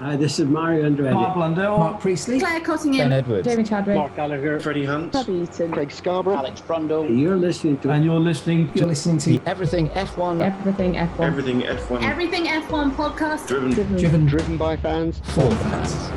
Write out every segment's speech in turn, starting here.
Hi, this is Mario Andretti. Mark Blundell. Mark Priestley. Claire Cottingham. Ben Edwards. Jamie Chadwick. Mark Gallagher, Freddie Hunt, Bobby Eaton. Craig Scarborough. Alex Brundle. You're listening to And you're listening You're to listening to Everything F1. Everything F1. Everything F1 Everything F1 podcast. driven. Driven Driven by fans. for fans.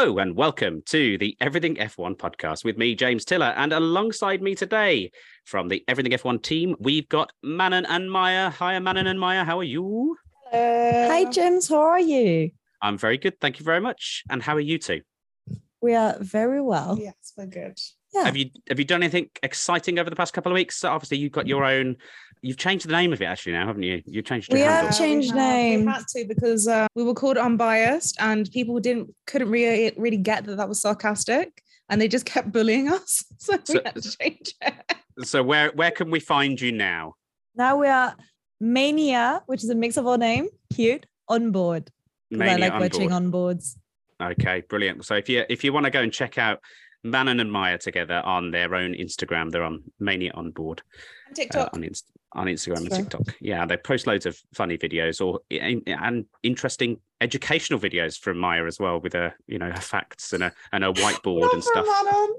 Hello and welcome to the Everything F1 podcast with me, James Tiller, and alongside me today from the Everything F1 team, we've got Manon and Maya. Hi, Manon and Maya. How are you? Hello. Hi, James. How are you? I'm very good, thank you very much. And how are you two? We are very well. Yes, we're good. Yeah. Have you have you done anything exciting over the past couple of weeks? So obviously, you've got your own. You've changed the name of it actually now, haven't you? You changed your We have changed we name. We had to because uh, we were called unbiased, and people didn't couldn't really really get that that was sarcastic, and they just kept bullying us. So, So- we had to change it. So where where can we find you now? Now we are Mania, which is a mix of our name, cute, on board. 'cause I like on watching board. on boards. Okay, brilliant. So if you if you want to go and check out Manon and Maya together on their own Instagram, they're on Mania on board. And uh, on, Inst- on Instagram and TikTok. Yeah, they post loads of funny videos or and interesting educational videos from Maya as well, with her you know her facts and a and a whiteboard and stuff. Manon.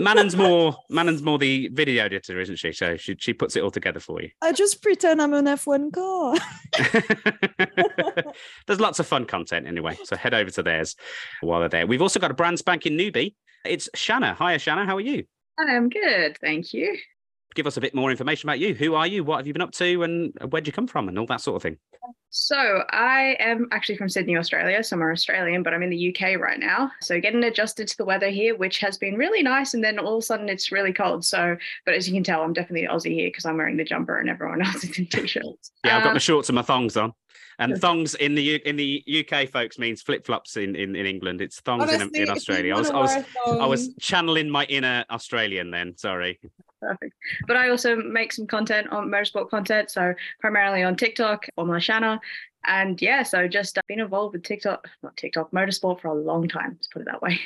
Manon's more Manon's more the video editor, isn't she? So she she puts it all together for you. I just pretend I'm an F1 car. There's lots of fun content anyway, so head over to theirs while they're there. We've also got a brand spanking newbie. It's Shanna. Hiya, Shanna. How are you? I'm good, thank you. Give us a bit more information about you. Who are you? What have you been up to? And where'd you come from? And all that sort of thing. So, I am actually from Sydney, Australia. So, I'm Australian, but I'm in the UK right now. So, getting adjusted to the weather here, which has been really nice. And then all of a sudden, it's really cold. So, but as you can tell, I'm definitely Aussie here because I'm wearing the jumper and everyone else is in t shirts. Yeah, I've got Um, my shorts and my thongs on. And Good. thongs in the U- in the UK, folks, means flip flops in, in in England. It's thongs in, Honestly, in if you Australia. I was I was I was channeling my inner Australian then. Sorry. Perfect. But I also make some content on motorsport content. So, primarily on TikTok, on my channel. And yeah, so just uh, been involved with TikTok, not TikTok, motorsport for a long time. Let's put it that way.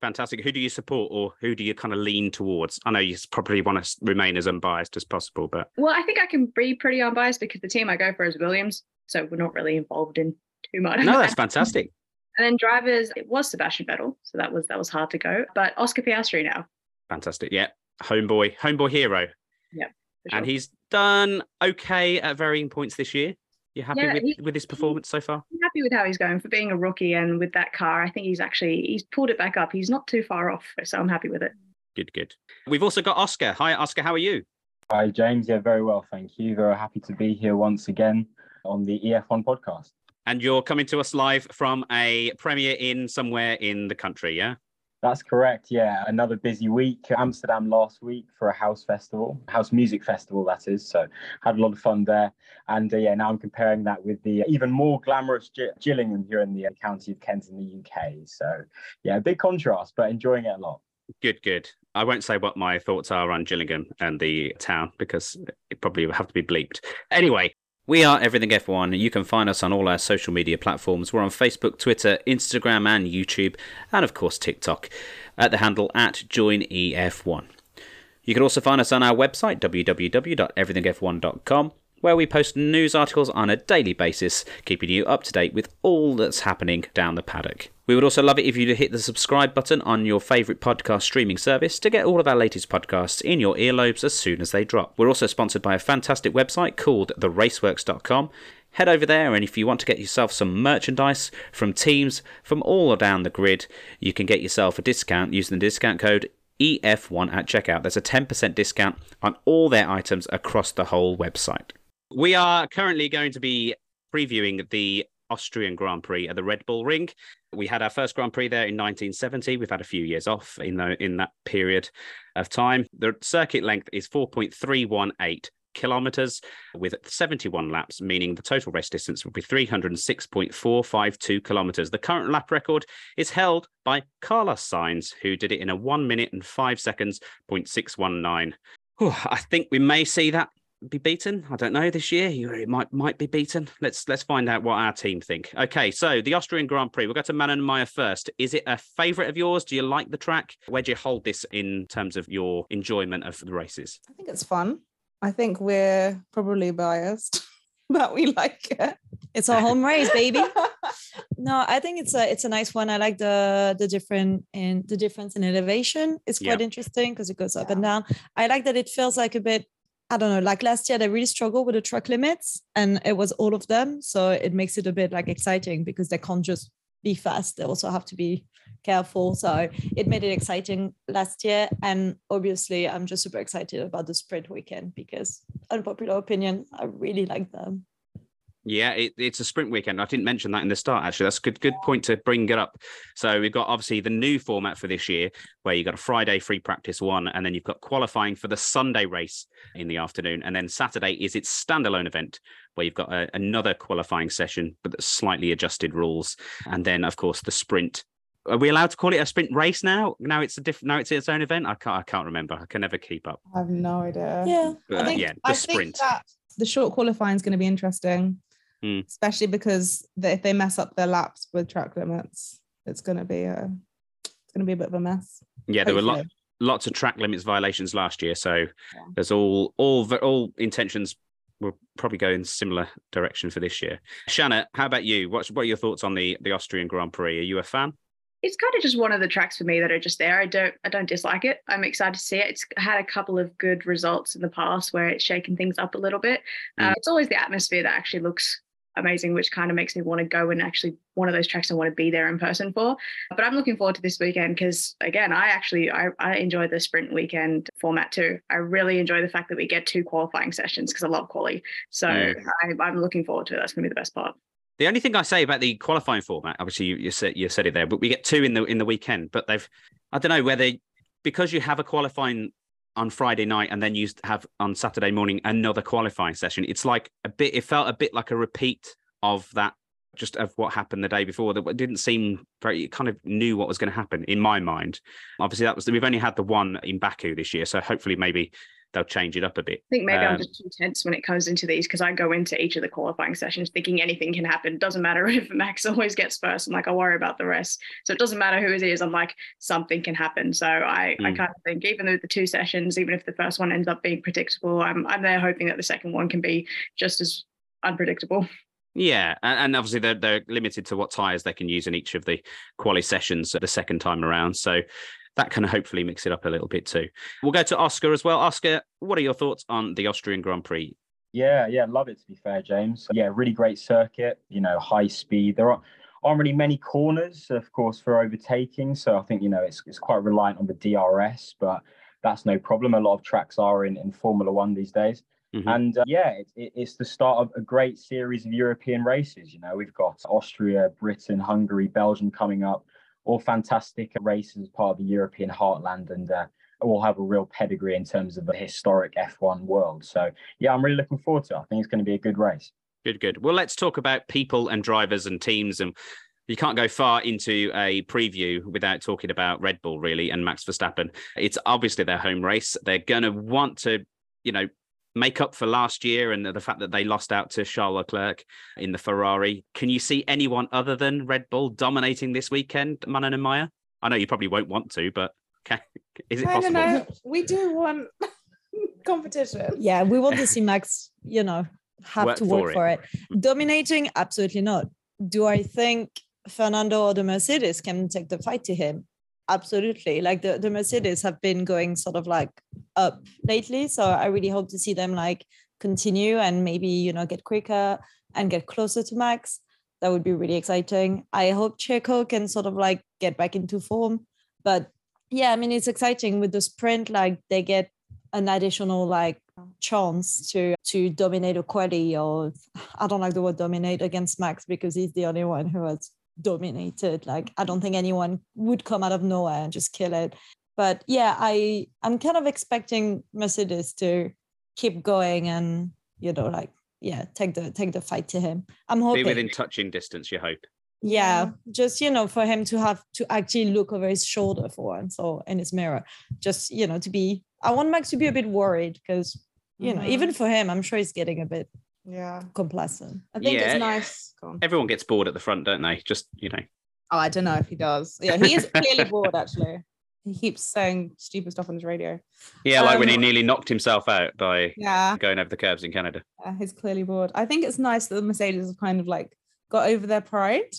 Fantastic. Who do you support, or who do you kind of lean towards? I know you probably want to remain as unbiased as possible, but Well, I think I can be pretty unbiased because the team I go for is Williams, so we're not really involved in too much. no, that's fantastic. And then drivers, it was Sebastian Vettel, so that was that was hard to go. But Oscar Piastri now, Fantastic. Yeah, homeboy, homeboy hero, for and he's done okay at varying points this year. You happy Yeah, with he- with his performance so far? I'm happy with how he's going for being a rookie and with that car. I think he's actually he's pulled it back up. He's not too far off, so I'm happy with it. Good, good. We've also got Oscar. Hi, Oscar. How are you? Hi, James. Yeah, very well. Thank you. Very happy to be here once again on the EF1 podcast. And you're coming to us live from a premiere in somewhere in the country, yeah? That's correct. Yeah, another busy week. Amsterdam last week for a house festival, house music festival, that is. So, had a lot of fun there. And uh, yeah, now I'm comparing that with the even more glamorous Gi- Gillingham here in the uh, county of Kent in the UK. So, yeah, big contrast, but enjoying it a lot. Good, good. I won't say what my thoughts are on Gillingham and the town because it probably would have to be bleeped. Anyway, we are Everything F1. You can find us on all our social media platforms. We're on Facebook, Twitter, Instagram, and YouTube, and of course TikTok at the handle at JoinEF1. You can also find us on our website, www.everythingf1.com, where we post news articles on a daily basis, keeping you up to date with all that's happening down the paddock. We would also love it if you'd hit the subscribe button on your favourite podcast streaming service to get all of our latest podcasts in your earlobes as soon as they drop. We're also sponsored by a fantastic website called theraceworks.com. Head over there, and if you want to get yourself some merchandise from teams from all down the grid, you can get yourself a discount using the discount code EF1 at checkout. There's a 10% discount on all their items across the whole website. We are currently going to be previewing the Austrian Grand Prix at the Red Bull Ring. We had our first Grand Prix there in 1970. We've had a few years off in, the, in that period of time. The circuit length is 4.318 kilometers with 71 laps, meaning the total race distance would be 306.452 kilometers. The current lap record is held by Carlos Sainz, who did it in a one minute and five seconds, 0.619. Whew, I think we may see that be beaten? I don't know this year. You it might might be beaten. Let's let's find out what our team think. Okay, so the Austrian Grand Prix. We'll go to Manon and Maya first. Is it a favourite of yours? Do you like the track? Where do you hold this in terms of your enjoyment of the races? I think it's fun. I think we're probably biased but we like it. It's our home race, baby. No, I think it's a it's a nice one. I like the the different in the difference in elevation. It's quite Yeah. interesting because it goes up and down. I like that it feels like a bit. I don't know. Like last year, they really struggled with the track limits, and it was all of them. So it makes it a bit like exciting because they can't just be fast. They also have to be careful. So it made it exciting last year. And obviously, I'm just super excited about the sprint weekend because, unpopular opinion, I really like them. Yeah, it, it's a sprint weekend. I didn't mention that in the start. Actually, that's a good good point to bring it up. So we've got obviously the new format for this year, where you've got a Friday free practice one, and then you've got qualifying for the Sunday race in the afternoon, and then Saturday is its standalone event where you've got a, another qualifying session, but slightly adjusted rules, and then of course the sprint. Are we allowed to call it a sprint race now? Now it's a different. Now it's its own event. I can't. I can't remember. I can never keep up. I have no idea. Yeah. But think- yeah, the I sprint. think that the short qualifying is going to be interesting, Mm. especially because they, if they mess up their laps with track limits, it's going to be a it's going to be a bit of a mess. yeah, there were lot, lots of track limits violations last year. So there's all all all intentions will probably go in similar direction for this year. Shanna, how about you? What's what are your thoughts on the the Austrian Grand Prix? Are you a fan? it's kind of just one of the tracks for me that are just there. I don't I don't dislike it. I'm excited to see it. It's had a couple of good results in the past where it's shaken things up a little bit. Uh, Mm. it's always the atmosphere that actually looks amazing, which kind of makes me want to go and actually one of those tracks I want to be there in person for. But I'm looking forward to this weekend because again, I actually I, I enjoy the sprint weekend format too. I really enjoy the fact that we get two qualifying sessions because I love quali. So. I, I'm looking forward to it. That's gonna be the best part. The only thing I say about the qualifying format, obviously you, you said you said it there, but we get two in the in the weekend. But they've, I don't know whether because you have a qualifying on Friday night and then you have on Saturday morning another qualifying session. It's like a bit. It felt a bit like a repeat of that, just of what happened the day before. That didn't seem very. It kind of knew what was going to happen in my mind. Obviously, that was we've only had the one in Baku this year, so hopefully maybe they'll change it up a bit. I think maybe Um, I'm just too tense when it comes into these because I go into each of the qualifying sessions thinking anything can happen. Doesn't matter if Max always gets first. I'm like, I'll worry about the rest. So it doesn't matter who it is. I'm like, something can happen. So I, I Mm. kind of think even though the two sessions, even if the first one ends up being predictable, I'm I'm there hoping that the second one can be just as unpredictable. Yeah, and, obviously they're they're limited to what tires they can use in each of the quali sessions the second time around. So that can hopefully mix it up a little bit too. We'll go to Oscar as well. Oscar, what are your thoughts on the Austrian Grand Prix? Yeah, yeah, love it to be fair, James. Yeah, really great circuit, you know, high speed. There aren't, aren't really many corners, of course, for overtaking. So I think, you know, it's, it's quite reliant on the DRS, but that's no problem. A lot of tracks are in, in Formula One these days. Mhm. And uh, yeah, it, it, it's the start of a great series of European races. You know, we've got Austria, Britain, Hungary, Belgium coming up, all fantastic races as part of the European heartland and uh, all have a real pedigree in terms of the historic F1 world. So yeah, I'm really looking forward to it. I think it's going to be a good race. Good, good. Well, let's talk about people and drivers and teams. And you can't go far into a preview without talking about Red Bull, really, and Max Verstappen. It's obviously their home race. They're going to want to, you know, make up for last year and the fact that they lost out to Charles Leclerc in the Ferrari. Can you see anyone other than Red Bull dominating this weekend, Manon and Maya? I know you probably won't want to, but can, is it I don't possible? know. We do want competition. Yeah, we want to see Max, you know, have Work to for work it. for it. Dominating, absolutely not. Do I think Fernando or the Mercedes can take the fight to him? Absolutely. Like the, the Mercedes have been going sort of like up lately. So I really hope to see them like continue and maybe, you know, get quicker and get closer to Max. That would be really exciting. I hope Checo can sort of like get back into form. But yeah, I mean, it's exciting with the sprint, like they get an additional like chance to to dominate a quali or I don't like the word dominate against Max because he's the only one who has dominated. Like I don't think anyone would come out of nowhere and just kill it. But yeah, I I'm kind of expecting Mercedes to keep going and you know like yeah take the take the fight to him. I'm hoping Be hoping within touching distance, you hope. yeah, just you know for him to have to actually look over his shoulder for once or in his mirror just you know to be i want max to be a bit worried because you know, Mhm. even for him, I'm sure he's getting a bit Yeah. complacent. I think Yeah. it's nice. Everyone gets bored at the front, don't they? Just you know. Oh, I don't know if he does. Yeah, he is clearly bored actually. He keeps saying stupid stuff on his radio. Yeah, like when he Um, nearly knocked himself out by Yeah. going over the curbs in Canada. Yeah, he's clearly bored. I think it's nice that the Mercedes have kind of like got over their pride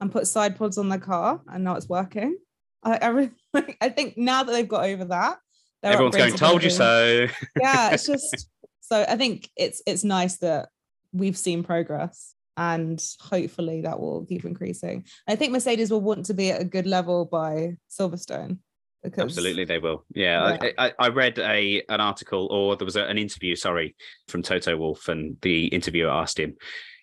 and put side pods on the car, and now it's working. I, I really, I think now that they've got over that, their Everyone's going, upgrades are gonna "Told you so." Yeah, it's just so. I think it's it's nice that we've seen progress, and hopefully that will keep increasing. I think Mercedes will want to be at a good level by Silverstone. Because Absolutely, they will. Yeah, Yeah. I, I, I read a an article, or there was a, an interview, sorry, from Toto Wolff, and the interviewer asked him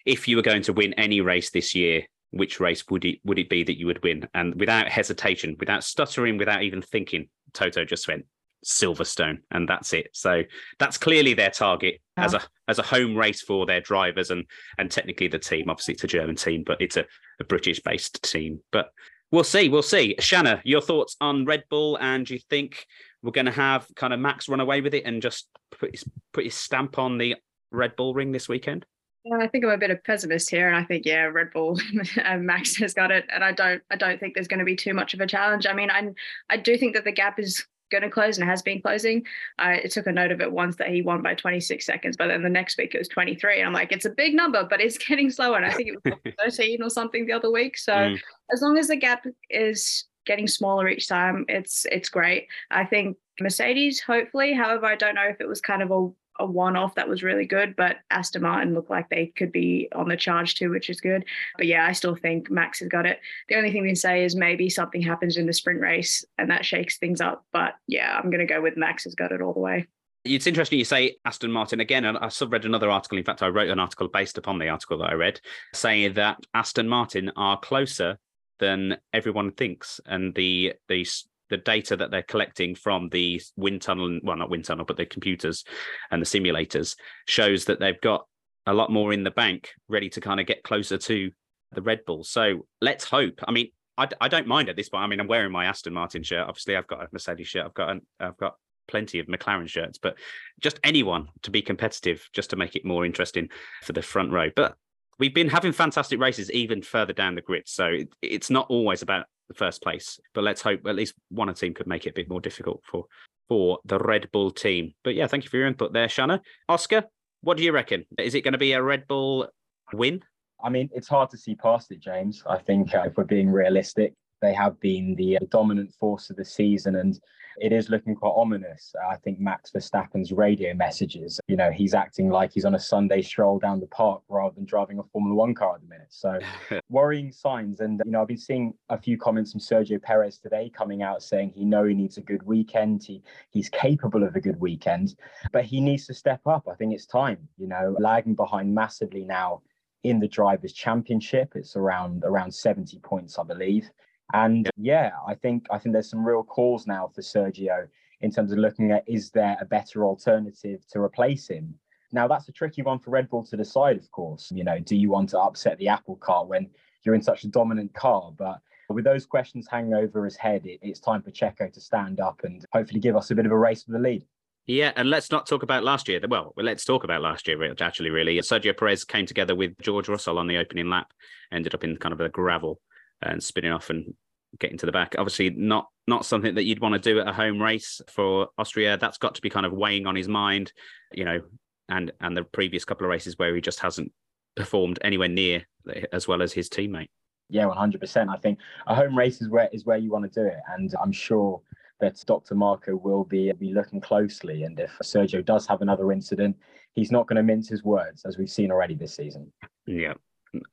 if you were going to win any race this year, which race would it would it be that you would win? And without hesitation, without stuttering, without even thinking, Toto just went Silverstone, and that's it. So that's clearly their target as a as a home race for their drivers and and technically the team. Obviously, it's a German team, but it's a, a British based team. But we'll see, we'll see. Shanna, your thoughts on Red Bull, and do you think we're going to have kind of Max run away with it and just put his put his stamp on the Red Bull ring this weekend? Yeah, I think I'm a bit of pessimist here, and I think yeah, Red Bull and Max has got it, and I don't, I don't think there's going to be too much of a challenge. I mean, I, I do think that the gap is going to close and has been closing. I took a note of it once that he won by 26 seconds, but then the next week it was 23, and I'm like, it's a big number, but it's getting slower. And I think it was 13 or something the other week. So Mm. as long as the gap is getting smaller each time, it's it's great. I think Mercedes, hopefully. However, I don't know if it was kind of a a one-off that was really good, but Aston Martin looked like they could be on the charge too, which is good. But yeah, I still think Max has got it. The only thing they say is maybe something happens in the sprint race and that shakes things up. But yeah, I'm going to go with Max has got it all the way. It's interesting you say Aston Martin again. I sort of read another article. In fact, I wrote an article based upon the article that I read, saying that Aston Martin are closer than everyone thinks, and the the the data that they're collecting from the wind tunnel, well, not wind tunnel, but the computers and the simulators shows that they've got a lot more in the bank, ready to kind of get closer to the Red Bull. So let's hope. I mean, I, I don't mind at this point. I mean, I'm wearing my Aston Martin shirt. Obviously, I've got a Mercedes shirt. I've got an, I've got plenty of McLaren shirts, but just anyone to be competitive, just to make it more interesting for the front row. But we've been having fantastic races even further down the grid, so it, it's not always about the first place. But let's hope at least one team could make it a bit more difficult for for the Red Bull team. But yeah, thank you for your input there, Shanna. Oscar, what do you reckon? Is it going to be a Red Bull win? I mean, it's hard to see past it, James. I think uh, if we're being realistic, they have been the uh, dominant force of the season and it is looking quite ominous. I think Max Verstappen's radio messages, you know, he's acting like he's on a Sunday stroll down the park rather than driving a Formula One car at the minute. So worrying signs. And, you know, I've been seeing a few comments from Sergio Perez today coming out saying he know he needs a good weekend. He, he's capable of a good weekend, but he needs to step up. I think it's time, you know, lagging behind massively now in the drivers championship. It's around around 70 points, I believe. And yeah, I think I think there's some real calls now for Sergio in terms of looking at is there a better alternative to replace him? Now that's a tricky one for Red Bull to decide, of course. You know, do you want to upset the apple cart when you're in such a dominant car? But with those questions hanging over his head, it, it's time for Checo to stand up and hopefully give us a bit of a race for the lead. Yeah, and let's not talk about last year. Well, let's talk about last year, actually, really. Sergio Perez came together with George Russell on the opening lap, ended up in kind of a gravel and spinning off and getting to the back. Obviously, not not something that you'd want to do at a home race for Austria. That's got to be kind of weighing on his mind, you know, and and the previous couple of races where he just hasn't performed anywhere near as well as his teammate. Yeah, one hundred percent. I think a home race is where is where you want to do it, and I'm sure that Dr. Marko will be be looking closely. And if Sergio does have another incident, he's not going to mince his words, as we've seen already this season. Yeah.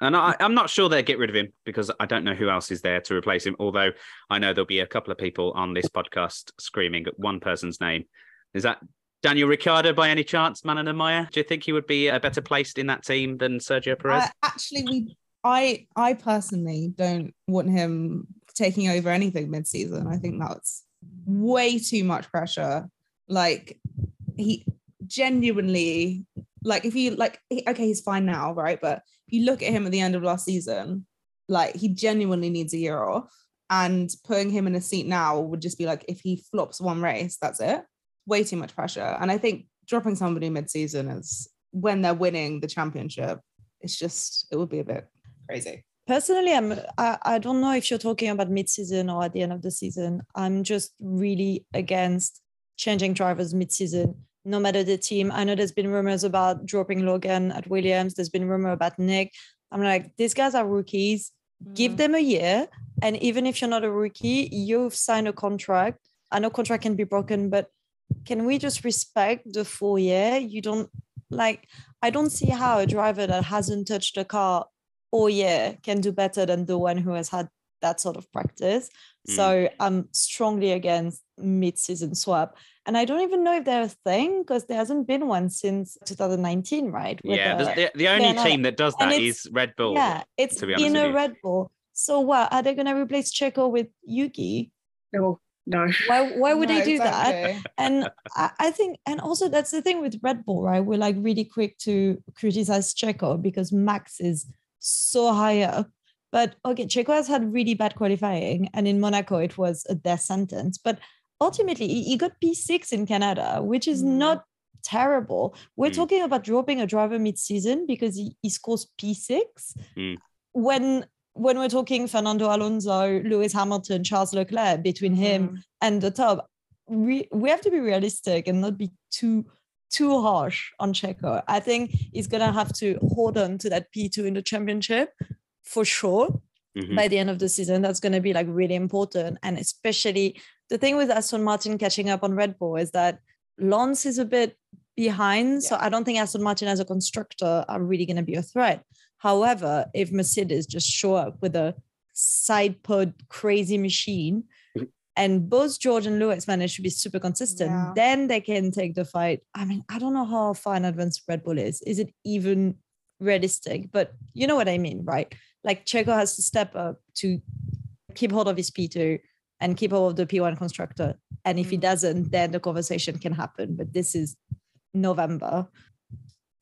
And I, I'm not sure they'll get rid of him because I don't know who else is there to replace him. Although I know there'll be a couple of people on this podcast screaming at one person's name. Is that Daniel Ricciardo by any chance, Manon and Maya? Do you think he would be a better placed in that team than Sergio Perez? I, actually, we, I, I personally don't want him taking over anything mid-season. I think that's way too much pressure. Like he genuinely, like if you like, okay, he's fine now, right? But if you look at him at the end of last season, like he genuinely needs a year off. And putting him in a seat now would just be like if he flops one race, that's it. Way too much pressure. And I think dropping somebody mid-season is when they're winning the championship. It's just it would be a bit crazy. Personally, I'm I, I don't know if you're talking about mid-season or at the end of the season. I'm just really against changing drivers mid-season, no matter the team. I know there's been rumors about dropping Logan at Williams. There's been rumor about Nick. I'm like, these guys are rookies. Give Mm. them a year. And even if you're not a rookie, you've signed a contract. I know contract can be broken, but can we just respect the full year? You don't like, I don't see how a driver that hasn't touched the car all year can do better than the one who has had that sort of practice. Mm. So I'm strongly against mid-season swap. And I don't even know if they're a thing because there hasn't been one since 2019, right? With yeah, the- the, the only team that does and that it's- is Red Bull. yeah, it's to be honest in with a. Red Bull. So what? Are they going to replace Checo with Yuki? No, no. Why? Why would No, they do that? And I, I think, and also that's the thing with Red Bull, right? We're like really quick to criticize Checo because Max is so high up. But okay, Checo has had really bad qualifying, and in Monaco it was a death sentence. But ultimately, he got P6 in Canada, which is Mm. not terrible. We're Mm. talking about dropping a driver mid-season because he, he scores P6. Mm. When when we're talking Fernando Alonso, Lewis Hamilton, Charles Leclerc, between him Mm. and the top, we we have to be realistic and not be too too harsh on Checo. I think he's gonna have to hold on to that P2 in the championship for sure Mhm. by the end of the season. That's gonna be like really important. And especially the thing with Aston Martin catching up on Red Bull is that Lance is a bit behind. So I don't think Aston Martin as a constructor are really gonna be a threat. However, if Mercedes just show up with a side pod crazy machine and both George and Lewis manage to be super consistent, Yeah. then they can take the fight. I mean, I don't know how far in advance Red Bull is. Is it even realistic? But you know what I mean, right? Like Checo has to step up to keep hold of his P2 and keep hold of the P1 constructor. And if he Mm. doesn't, then the conversation can happen. But this is November.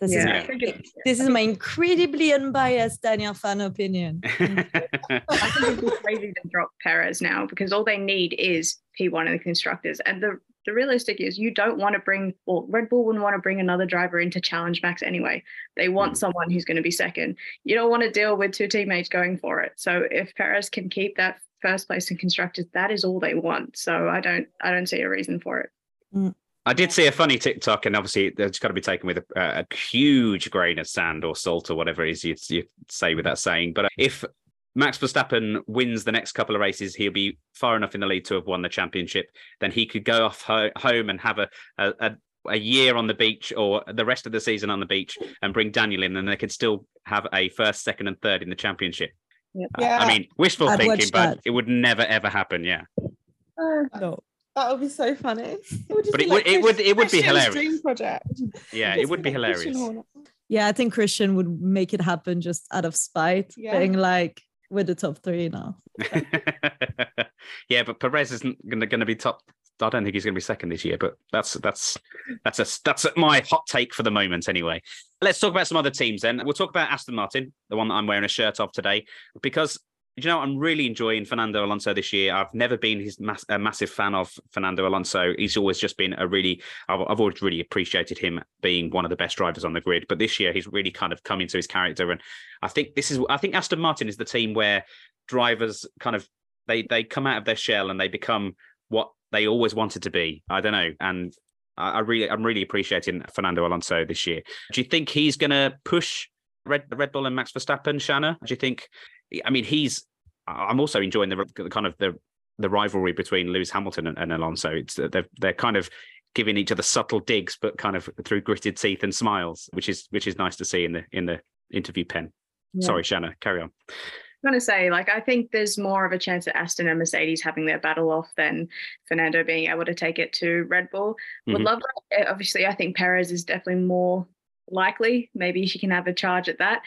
This is Yeah, Yeah. I this is my incredibly unbiased Daniel fan opinion. I think it'd be crazy to drop Perez now because all they need is P1 and the constructors. And the, the realistic is you don't want to bring, well, Red Bull wouldn't want to bring another driver into challenge Max anyway. They want Mm. someone who's going to be second. You don't want to deal with two teammates going for it. So if Perez can keep that first place in constructors, that is all they want. So I don't, I don't see a reason for it. Mm. I did see a funny TikTok, and obviously it's got to be taken with a, a huge grain of sand or salt or whatever it is you, you say with that saying. But if Max Verstappen wins the next couple of races, he'll be far enough in the lead to have won the championship. Then he could go off ho- home and have a, a, a a year on the beach or the rest of the season on the beach and bring Daniel in, and they could still have a first, second, and third in the championship. Yep. I- I mean, wishful I'd thinking, but that. it would never ever happen. Yeah. Uh, no. That would be so funny. It would But be it would- it would- Chris- it would be hilarious. Dream project. Yeah, it would be hilarious. Yeah, I think Christian would make it happen just out of spite, Yeah. being like, we're the top three now. yeah, but Perez isn't going to be top. I don't think he's going to be second this year, but that's that's that's a, that's my hot take for the moment. Anyway, let's talk about some other teams. Then we'll talk about Aston Martin, the one that I'm wearing a shirt of today, because you know I'm really enjoying Fernando Alonso this year. I've never been his mass, a massive fan of Fernando Alonso. He's always just been a really I've, I've always really appreciated him being one of the best drivers on the grid. But this year he's really kind of come into his character, and I think this is I think Aston Martin is the team where drivers kind of they they come out of their shell and they become what they always wanted to be. I don't know, and I, I really I'm really appreciating Fernando Alonso this year. Do you think he's going to push Red Red Bull and Max Verstappen, Shanna? Do you think? I mean, he's. I'm also enjoying the, the kind of the the rivalry between Lewis Hamilton and, and Alonso. It's they're they're kind of giving each other subtle digs, but kind of through gritted teeth and smiles, which is which is nice to see in the in the interview pen. Yeah. Sorry, Shanna, carry on. Going to say, like, I think there's more of a chance of Aston and Mercedes having their battle off than Fernando being able to take it to Red Bull. Would Mhm. love that. Uh, Obviously, I think Perez is definitely more likely. Maybe she can have a charge at that.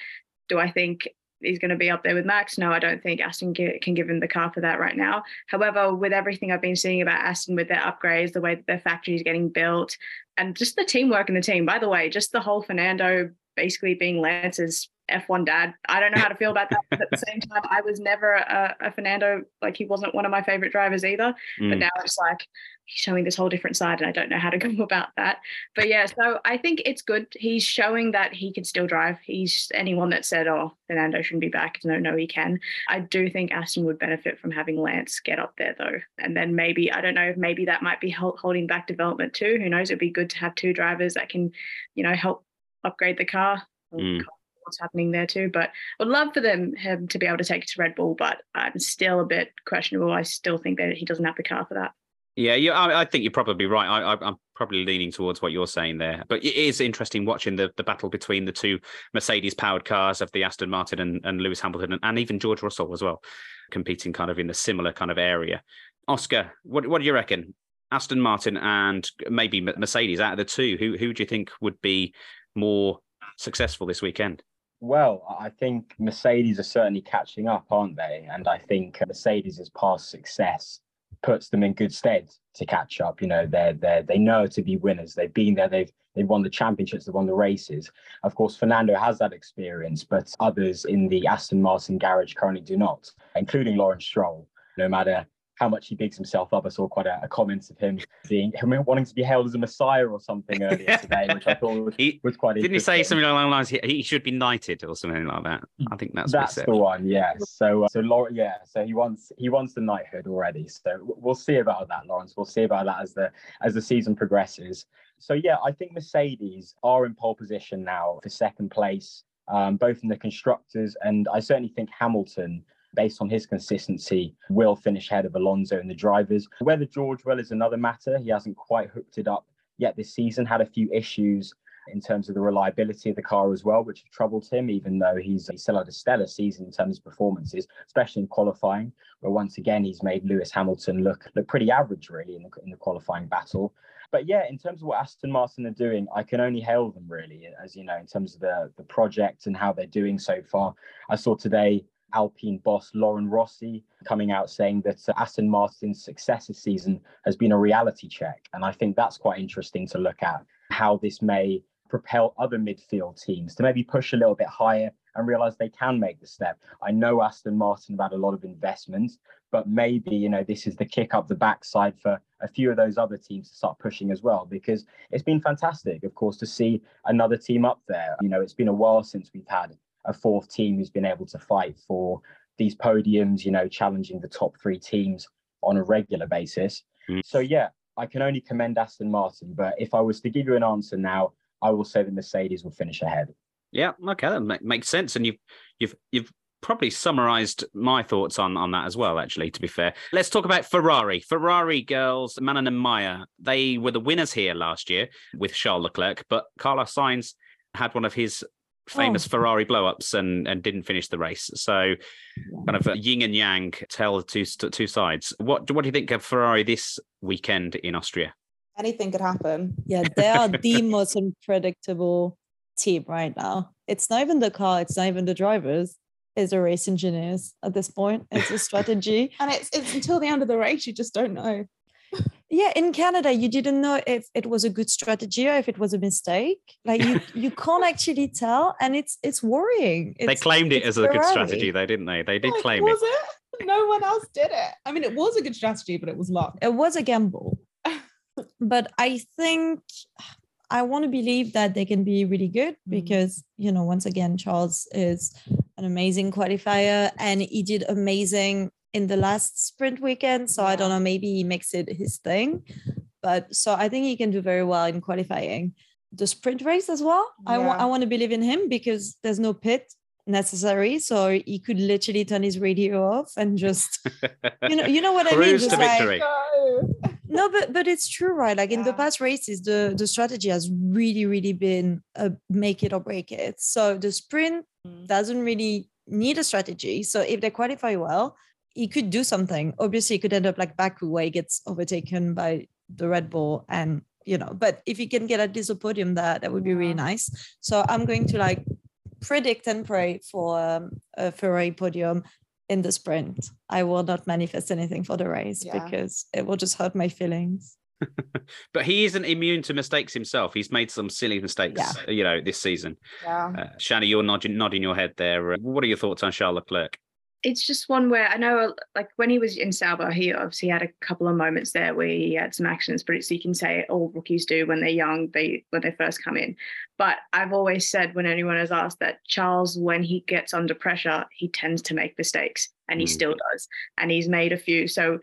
Do I think he's going to be up there with Max? No, I don't think Aston can give him the car for that right now. However, with everything I've been seeing about Aston with their upgrades, the way that their factory is getting built, and just the teamwork in the team, by the way, just the whole Fernando basically being Lance's F1 dad. I don't know how to feel about that. But at the same time, I was never a, a Fernando, like he wasn't one of my favorite drivers either. But Mm. now it's like he's showing this whole different side and I don't know how to go about that. But yeah, so I think it's good. He's showing that he can still drive. He's anyone that said, oh, Fernando shouldn't be back. No, no, he can. I do think Aston would benefit from having Lance get up there though. And then maybe, I don't know if maybe that might be holding back development too. Who knows? It'd be good to have two drivers that can, you know, help upgrade the car. Mm. What's happening there too, but I would love for them him to be able to take it to Red Bull, but I'm still a bit questionable. I still think that he doesn't have the car for that. Yeah, yeah, I, I think you're probably right. I, I, I'm probably leaning towards what you're saying there. But it is interesting watching the, the battle between the two Mercedes powered cars of the Aston Martin and, and Lewis Hamilton and, and even George Russell as well, competing kind of in a similar kind of area. Oscar, what, what do you reckon? Aston Martin and maybe Mercedes out of the two, who who do you think would be more successful this weekend? Well, I think Mercedes are certainly catching up, aren't they? And I think Mercedes' past success puts them in good stead to catch up. You know, they're they they know to be winners. They've been there. They've they've won the championships. They've won the races. Of course, Fernando has that experience, but others in the Aston Martin garage currently do not, including Lawrence Stroll. No matter how much he bigs himself up, I saw quite a, a comment of him being him wanting to be hailed as a messiah or something earlier today, which I thought was, He, was quite. didn't he say something along the lines? He, he should be knighted or something like that. I think that's, That's the one, yes. So, uh, so Laura, yeah. So he wants he wants the knighthood already. So we'll see about that, Lawrence. We'll see about that as the as the season progresses. So yeah, I think Mercedes are in pole position now for second place, um, both in the constructors, and I certainly think Hamilton. Based on his consistency, will finish ahead of Alonso in the drivers. Whether George will is another matter. He hasn't quite hooked it up yet this season. Had a few issues in terms of the reliability of the car as well, which have troubled him, even though he's he still had a stellar season in terms of performances, especially in qualifying, where once again he's made Lewis Hamilton look look pretty average really in the, in the qualifying battle. But yeah, in terms of what Aston Martin are doing, I can only hail them really, as you know, in terms of the the project and how they're doing so far. I saw today Alpine boss Laurent Rossi coming out saying that uh, Aston Martin's success this season has been a reality check. And I think that's quite interesting to look at how this may propel other midfield teams to maybe push a little bit higher and realize they can make the step. I know Aston Martin have had a lot of investments, but maybe, you know, this is the kick up the backside for a few of those other teams to start pushing as well, because it's been fantastic, of course, to see another team up there. You know, it's been a while since we've had a fourth team who's been able to fight for these podiums, you know, challenging the top three teams on a regular basis. Mm. So, yeah, I can only commend Aston Martin. But if I was to give you an answer now, I will say that Mercedes will finish ahead. Yeah, okay, that ma- makes sense. And you've you've you've probably summarized my thoughts on on that as well. Actually, to be fair, let's talk about Ferrari. Ferrari girls, Manon and Maya, they were the winners here last year with Charles Leclerc, but Carlos Sainz had one of his famous Oh. Ferrari blowups and and didn't finish the race. So, kind of a yin and yang tell the two two sides. What what do you think of Ferrari this weekend in Austria? Anything could happen. Yeah, they are the most unpredictable team right now. It's not even the car, it's not even the drivers, it's the race engineers at this point. It's a strategy. And it's it's until the end of the race, you just don't know. Yeah, in Canada, you didn't know if it was a good strategy or if it was a mistake. Like you, you can't actually tell, and it's it's worrying. they claimed it as a good strategy, though, didn't they? They did Like, claim was it. it? No one else did it. I mean, it was a good strategy, but it was luck. it was a gamble but i think i want to believe that they can be really good Mhm. because you know once again charles is an amazing qualifier and he did amazing in the last sprint weekend so i don't know maybe he makes it his thing. But so i think he can do very well in qualifying. The sprint race as well i want i want to believe in him because there's no pit necessary so he could literally turn his radio off and just you know you know what i mean? Cruise to Just like- victory. No. no but but it's true right? Like in the past races the the strategy has really really been a make it or break it. So the sprint Mm. doesn't really need a strategy. So if they qualify well he could do something obviously he could end up like baku where he gets overtaken by the red bull and you know but if he can get at least a podium that that would be really nice so i'm going to like predict and pray for um, a ferrari podium in the sprint i will not manifest anything for the race Yeah. because it will just hurt my feelings but he isn't immune to mistakes himself. He's made some silly mistakes, Yeah. you know, this season. Yeah. Uh, Shani, you're nodding, nodding your head there. Uh, what are your thoughts on Charles Leclerc? It's just one where I know, like when he was in Sauber, he obviously had a couple of moments there where he had some accidents, but it's you can say all rookies do when they're young, they when they first come in. But I've always said when anyone has asked that Charles, when he gets under pressure, he tends to make mistakes, and he Mm. still does, and he's made a few. So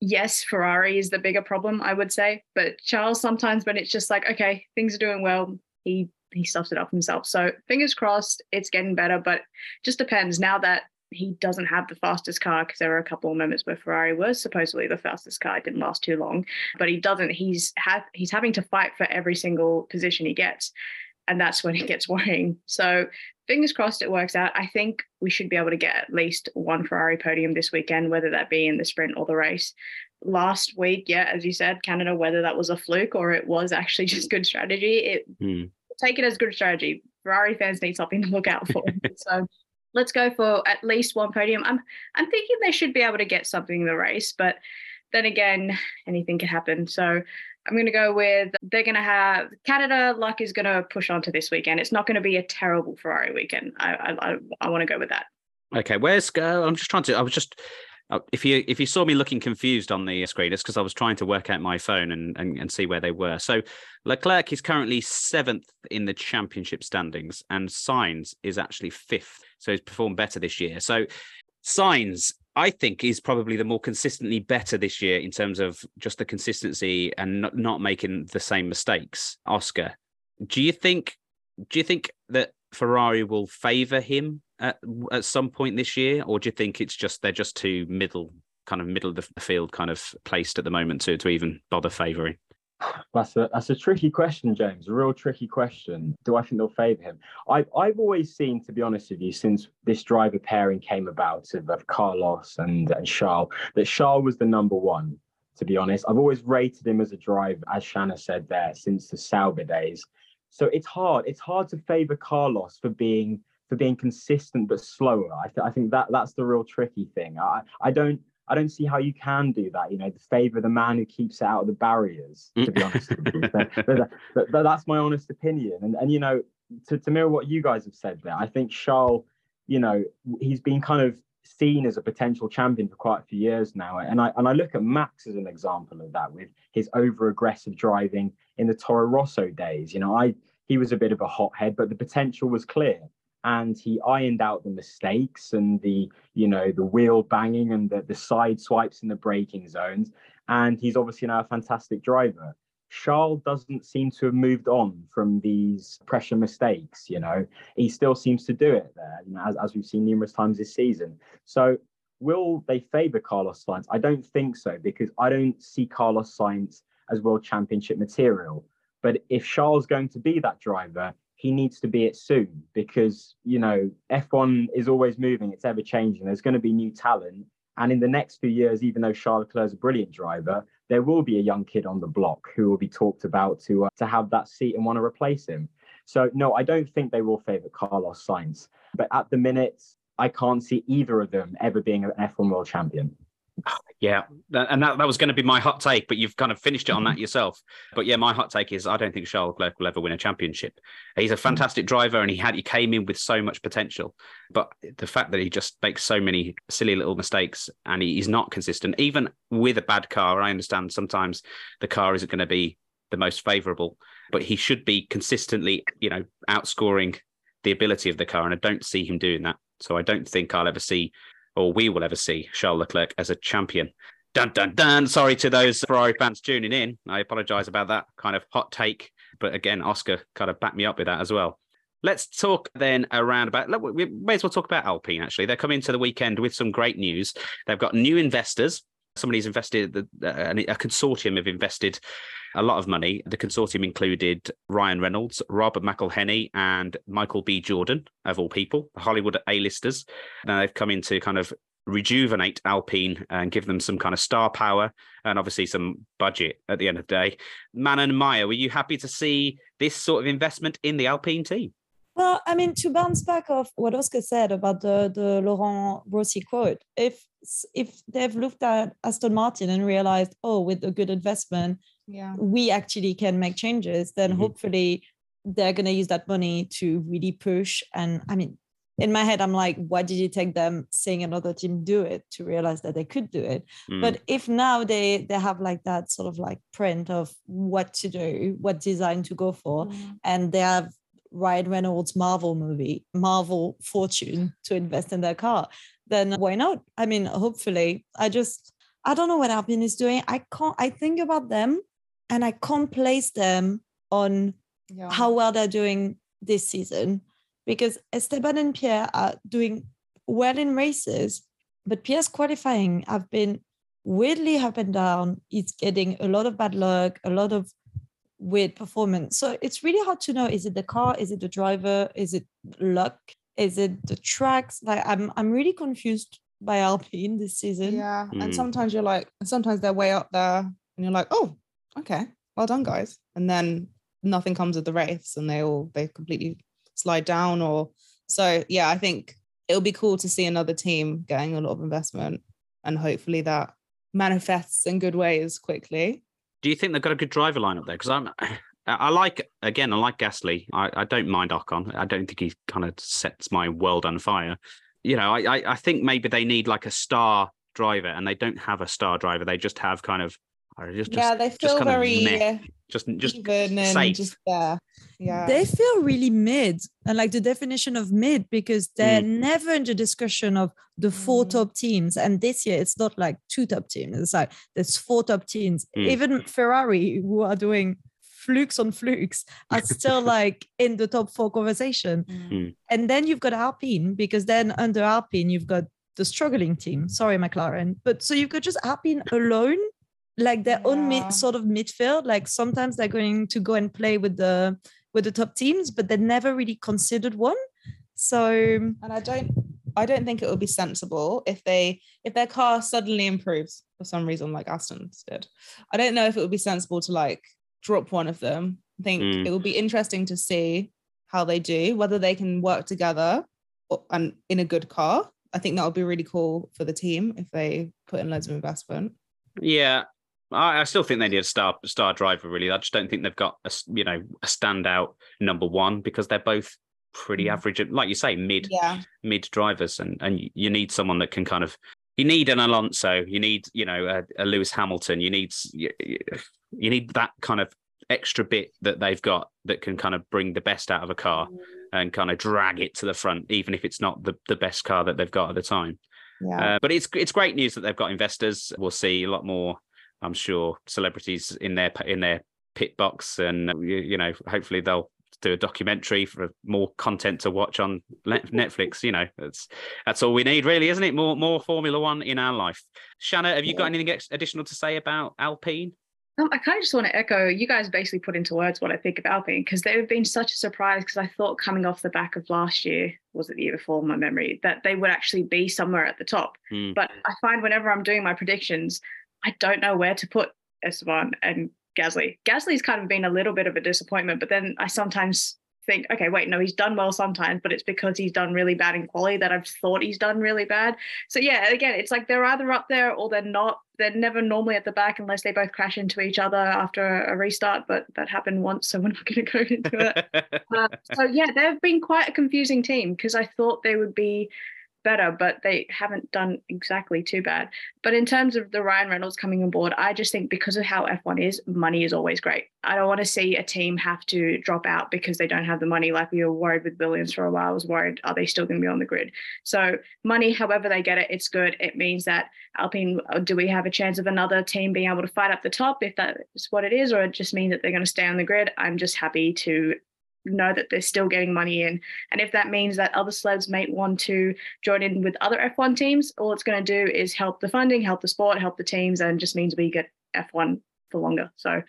yes, Ferrari is the bigger problem, I would say, but Charles sometimes when it's just like okay, things are doing well, he he stuffs it up himself. So fingers crossed, it's getting better, but just depends now that he doesn't have the fastest car because there were a couple of moments where Ferrari was supposedly the fastest car. It didn't last too long, but he doesn't. He's ha- he's having to fight for every single position he gets, and that's when it gets worrying. So fingers crossed it works out. I think we should be able to get at least one Ferrari podium this weekend, whether that be in the sprint or the race. Last week, yeah, as you said, Canada, whether that was a fluke or it was actually just good strategy, it Hmm. take it as good strategy. Ferrari fans need something to look out for. so let's go for at least one podium. I'm I'm thinking they should be able to get something in the race, but then again, anything can happen. So I'm going to go with they're going to have Canada. Luck is going to push on to this weekend. It's not going to be a terrible Ferrari weekend. I I, I, I want to go with that. Okay, where's uh, I'm just trying to. I was just Oh, if you if you saw me looking confused on the screen, it's because I was trying to work out my phone and, and and see where they were. So Leclerc is currently seventh in the championship standings, and Sainz is actually fifth. So he's performed better this year. So Sainz, I think, is probably the more consistently better this year in terms of just the consistency and not, not making the same mistakes. Oscar, do you think do you think that Ferrari will favour him at, at some point this year, or do you think it's just they're just too middle, kind of middle of the field, kind of placed at the moment to to even bother favouring? That's a that's a tricky question, James. A real tricky question. Do I think they'll favour him? I've I've always seen, to be honest with you, since this driver pairing came about of, of Carlos and, and Charles, that Charles was the number one. To be honest, I've always rated him as a driver, as Shanna said there, since the Sauber days. So it's hard. It's hard to favour Carlos for being for being consistent but slower. I, th- I think that that's the real tricky thing. I I don't I don't see how you can do that. You know, to favour the man who keeps it out of the barriers. To be honest with you, mm. but, but, but, but that's my honest opinion. And and you know, to, to mirror what you guys have said there, I think Charles, you know, he's been kind of seen as a potential champion for quite a few years now. And I and I look at Max as an example of that with his over aggressive driving in the Toro Rosso days. You know, I he was a bit of a hothead, but the potential was clear. And he ironed out the mistakes and the, you know, the wheel banging and the, the side swipes in the braking zones. And he's obviously now a fantastic driver. Charles doesn't seem to have moved on from these pressure mistakes. You know, he still seems to do it there, you know, as, as we've seen numerous times this season. So, will they favour Carlos Sainz? I don't think so because I don't see Carlos Sainz as world championship material. But if Charles is going to be that driver, he needs to be it soon because you know F1 is always moving, it's ever changing. There's going to be new talent, and in the next few years, even though Charles Leclerc is a brilliant driver, there will be a young kid on the block who will be talked about to uh, to have that seat and want to replace him. So no, I don't think they will favour Carlos Sainz, but at the minute, I can't see either of them ever being an F1 world champion. Yeah, and that, that was going to be my hot take, but you've kind of finished it on that mm-hmm. yourself. But yeah, my hot take is I don't think Charles Leclerc will ever win a championship. He's a mm. fantastic driver, and he had he came in with so much potential, but the fact that he just makes so many silly little mistakes and he, he's not consistent, even with a bad car. I understand sometimes the car isn't going to be the most favourable, but he should be consistently, you know, outscoring the ability of the car, and I don't see him doing that. So I don't think I'll ever see or we will ever see Charles Leclerc as a champion. Dun dun dun. Sorry to those Ferrari fans tuning in. I apologize about that kind of hot take. But again, Oscar kind of backed me up with that as well. Let's talk then around about, we may as well talk about Alpine actually. They're coming to the weekend with some great news. They've got new investors. Somebody's invested, uh, a consortium have invested a lot of money. The consortium included Ryan Reynolds, Rob McElhenney, and Michael B. Jordan, of all people, Hollywood A-listers. Now they've come in to kind of rejuvenate Alpine and give them some kind of star power and obviously some budget at the end of the day. Manon and Maya, were you happy to see this sort of investment in the Alpine team? Well, I mean, to bounce back off what Oscar said about the, the Laurent Rossi quote, if if they've looked at Aston Martin and realized, oh, with a good investment, Yeah. we actually can make changes, then Mhm. hopefully they're going to use that money to really push. And I mean, in my head, I'm like, why did it take them seeing another team do it to realize that they could do it? Mm. But if now they they have like that sort of like print of what to do, what design to go for, and they have Ryan Reynolds Marvel movie, Marvel fortune to invest in their car, then why not? I mean, hopefully, I just I don't know what Alpine is doing. I can't. I think about them, and I can't place them on Yeah. how well they're doing this season because Esteban and Pierre are doing well in races, but Pierre's qualifying have been weirdly up and down. He's getting a lot of bad luck, a lot of weird performance. So it's really hard to know is it the car, is it the driver, is it luck, is it the tracks? Like I'm I'm really confused by Alpine this season. Yeah. Mm. And sometimes you're like, and sometimes they're way up there and you're like, oh, okay, well done, guys. And then nothing comes of the race and they all, they completely slide down or so. Yeah, I think it'll be cool to see another team getting a lot of investment and hopefully that manifests in good ways quickly. Do you think they've got a good driver lineup there? Because I'm, I like again, I like Gasly. I, I don't mind Ocon. I don't think he kind of sets my world on fire. You know, I I think maybe they need like a star driver, and they don't have a star driver. They just have kind of, I just, yeah, just they feel kind of very meh. just just even and safe. just there. Yeah. They feel really mid and like the definition of mid because they're never in the discussion of the four Mm. top teams. And this year it's not like two top teams. It's like there's four top teams. Mm. Even Ferrari, who are doing flukes on flukes, are still like in the top four conversation. Mm. And then you've got Alpine because then under Alpine you've got the struggling team. Sorry, McLaren. But so you've got just Alpine alone, like their own mid sort of midfield. Like sometimes they're going to go and play with the with the top teams, but they never really considered one. So and I don't I don't think it would be sensible if they if their car suddenly improves for some reason like Aston's did. I don't know if it would be sensible to like drop one of them. I think Mm. it would be interesting to see how they do, whether they can work together or, and in a good car. I think that would be really cool for the team if they put in loads of investment. Yeah, I, I still think they need a star star driver. Really, I just don't think they've got a you know a standout number one because they're both pretty Mm. average. Like you say, mid Yeah. mid drivers, and and you need someone that can kind of. You need an Alonso. You need you know a, a Lewis Hamilton. You need you, you need that kind of extra bit that they've got that can kind of bring the best out of a car and kind of drag it to the front, even if it's not the, the best car that they've got at the time. Yeah. Uh, but it's it's great news that they've got investors. We'll see a lot more, I'm sure, celebrities in their in their pit box, and uh, you, you know, hopefully they'll do a documentary for more content to watch on Netflix. You know, that's that's all we need, really, isn't it? More more Formula One in our life. Shanna, have you got anything additional to say about Alpine? Um, I kind of just want to echo you guys basically put into words what I think of Alpine because they've been such a surprise because I thought coming off the back of last year, was it the year before my memory, that they would actually be somewhere at the top. Hmm. But I find whenever I'm doing my predictions, I don't know where to put Esteban and Gasly. Gasly's kind of been a little bit of a disappointment, but then I sometimes think, okay, wait, no, he's done well sometimes, but it's because he's done really bad in quality that I've thought he's done really bad. So yeah, again, it's like they're either up there or they're not. They're never normally at the back unless they both crash into each other after a restart, but that happened once, so we're not going to go into it. Uh, so yeah, they've been quite a confusing team because I thought they would be better, but they haven't done exactly too bad. But in terms of the Ryan Reynolds coming on board, I just think because of how F1 is, money is always great. I don't want to see a team have to drop out because they don't have the money. Like we were worried with Williams for a while. I was worried, are they still going to be on the grid? So money, however they get it, it's good. It means that Alpine, uh, do we have a chance of another team being able to fight up the top if that is what it is, or it just means that they're going to stay on the grid? I'm just happy to know that they're still getting money in. And if that means that other sleds may want to join in with other F1 teams, all it's going to do is help the funding, help the sport, help the teams, and just means we get F1 for longer. So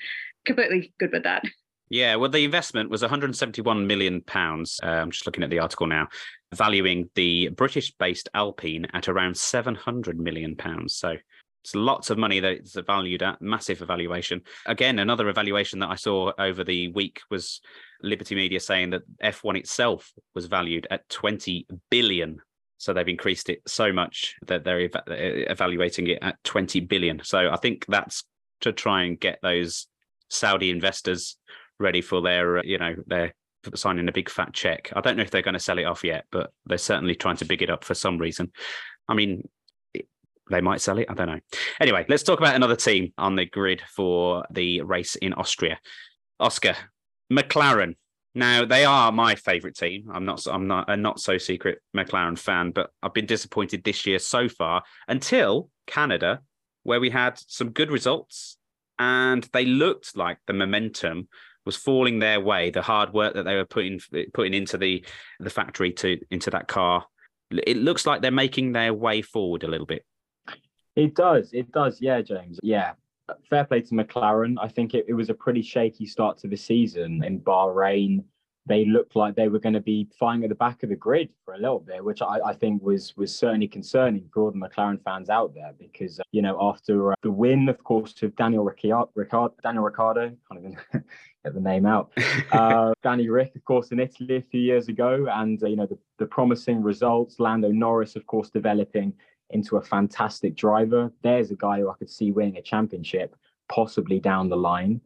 completely good with that. Yeah, well, the investment was 171 million pounds. Uh, I'm just looking at the article now, valuing the British-based Alpine at around 700 million pounds. So it's lots of money that it's valued at, massive evaluation. Again, another evaluation that I saw over the week was Liberty Media saying that F1 itself was valued at 20 billion. So they've increased it so much that they're eva- evaluating it at 20 billion. So I think that's to try and get those Saudi investors ready for their, uh, you know, their signing a big fat check. I don't know if they're going to sell it off yet, but they're certainly trying to big it up for some reason. I mean, they might sell it. I don't know. Anyway, let's talk about another team on the grid for the race in Austria. Oscar, McLaren. Now they are my favourite team. I'm not. I'm not a not so secret McLaren fan, but I've been disappointed this year so far until Canada, where we had some good results, and they looked like the momentum was falling their way. The hard work that they were putting putting into the the factory to into that car, it looks like they're making their way forward a little bit. It does. It does. Yeah, James. Yeah. Fair play to McLaren. I think it, it was a pretty shaky start to the season in Bahrain. They looked like they were going to be flying at the back of the grid for a little bit, which I, I think was was certainly concerning for all the McLaren fans out there because uh, you know after uh, the win, of course, of Daniel Ricciardo, Ricciardo Daniel Ricciardo, can't even get the name out. Uh, Danny Ric, of course, in Italy a few years ago, and uh, you know the, the promising results. Lando Norris, of course, developing into a fantastic driver. There's a guy who I could see winning a championship, possibly down the line.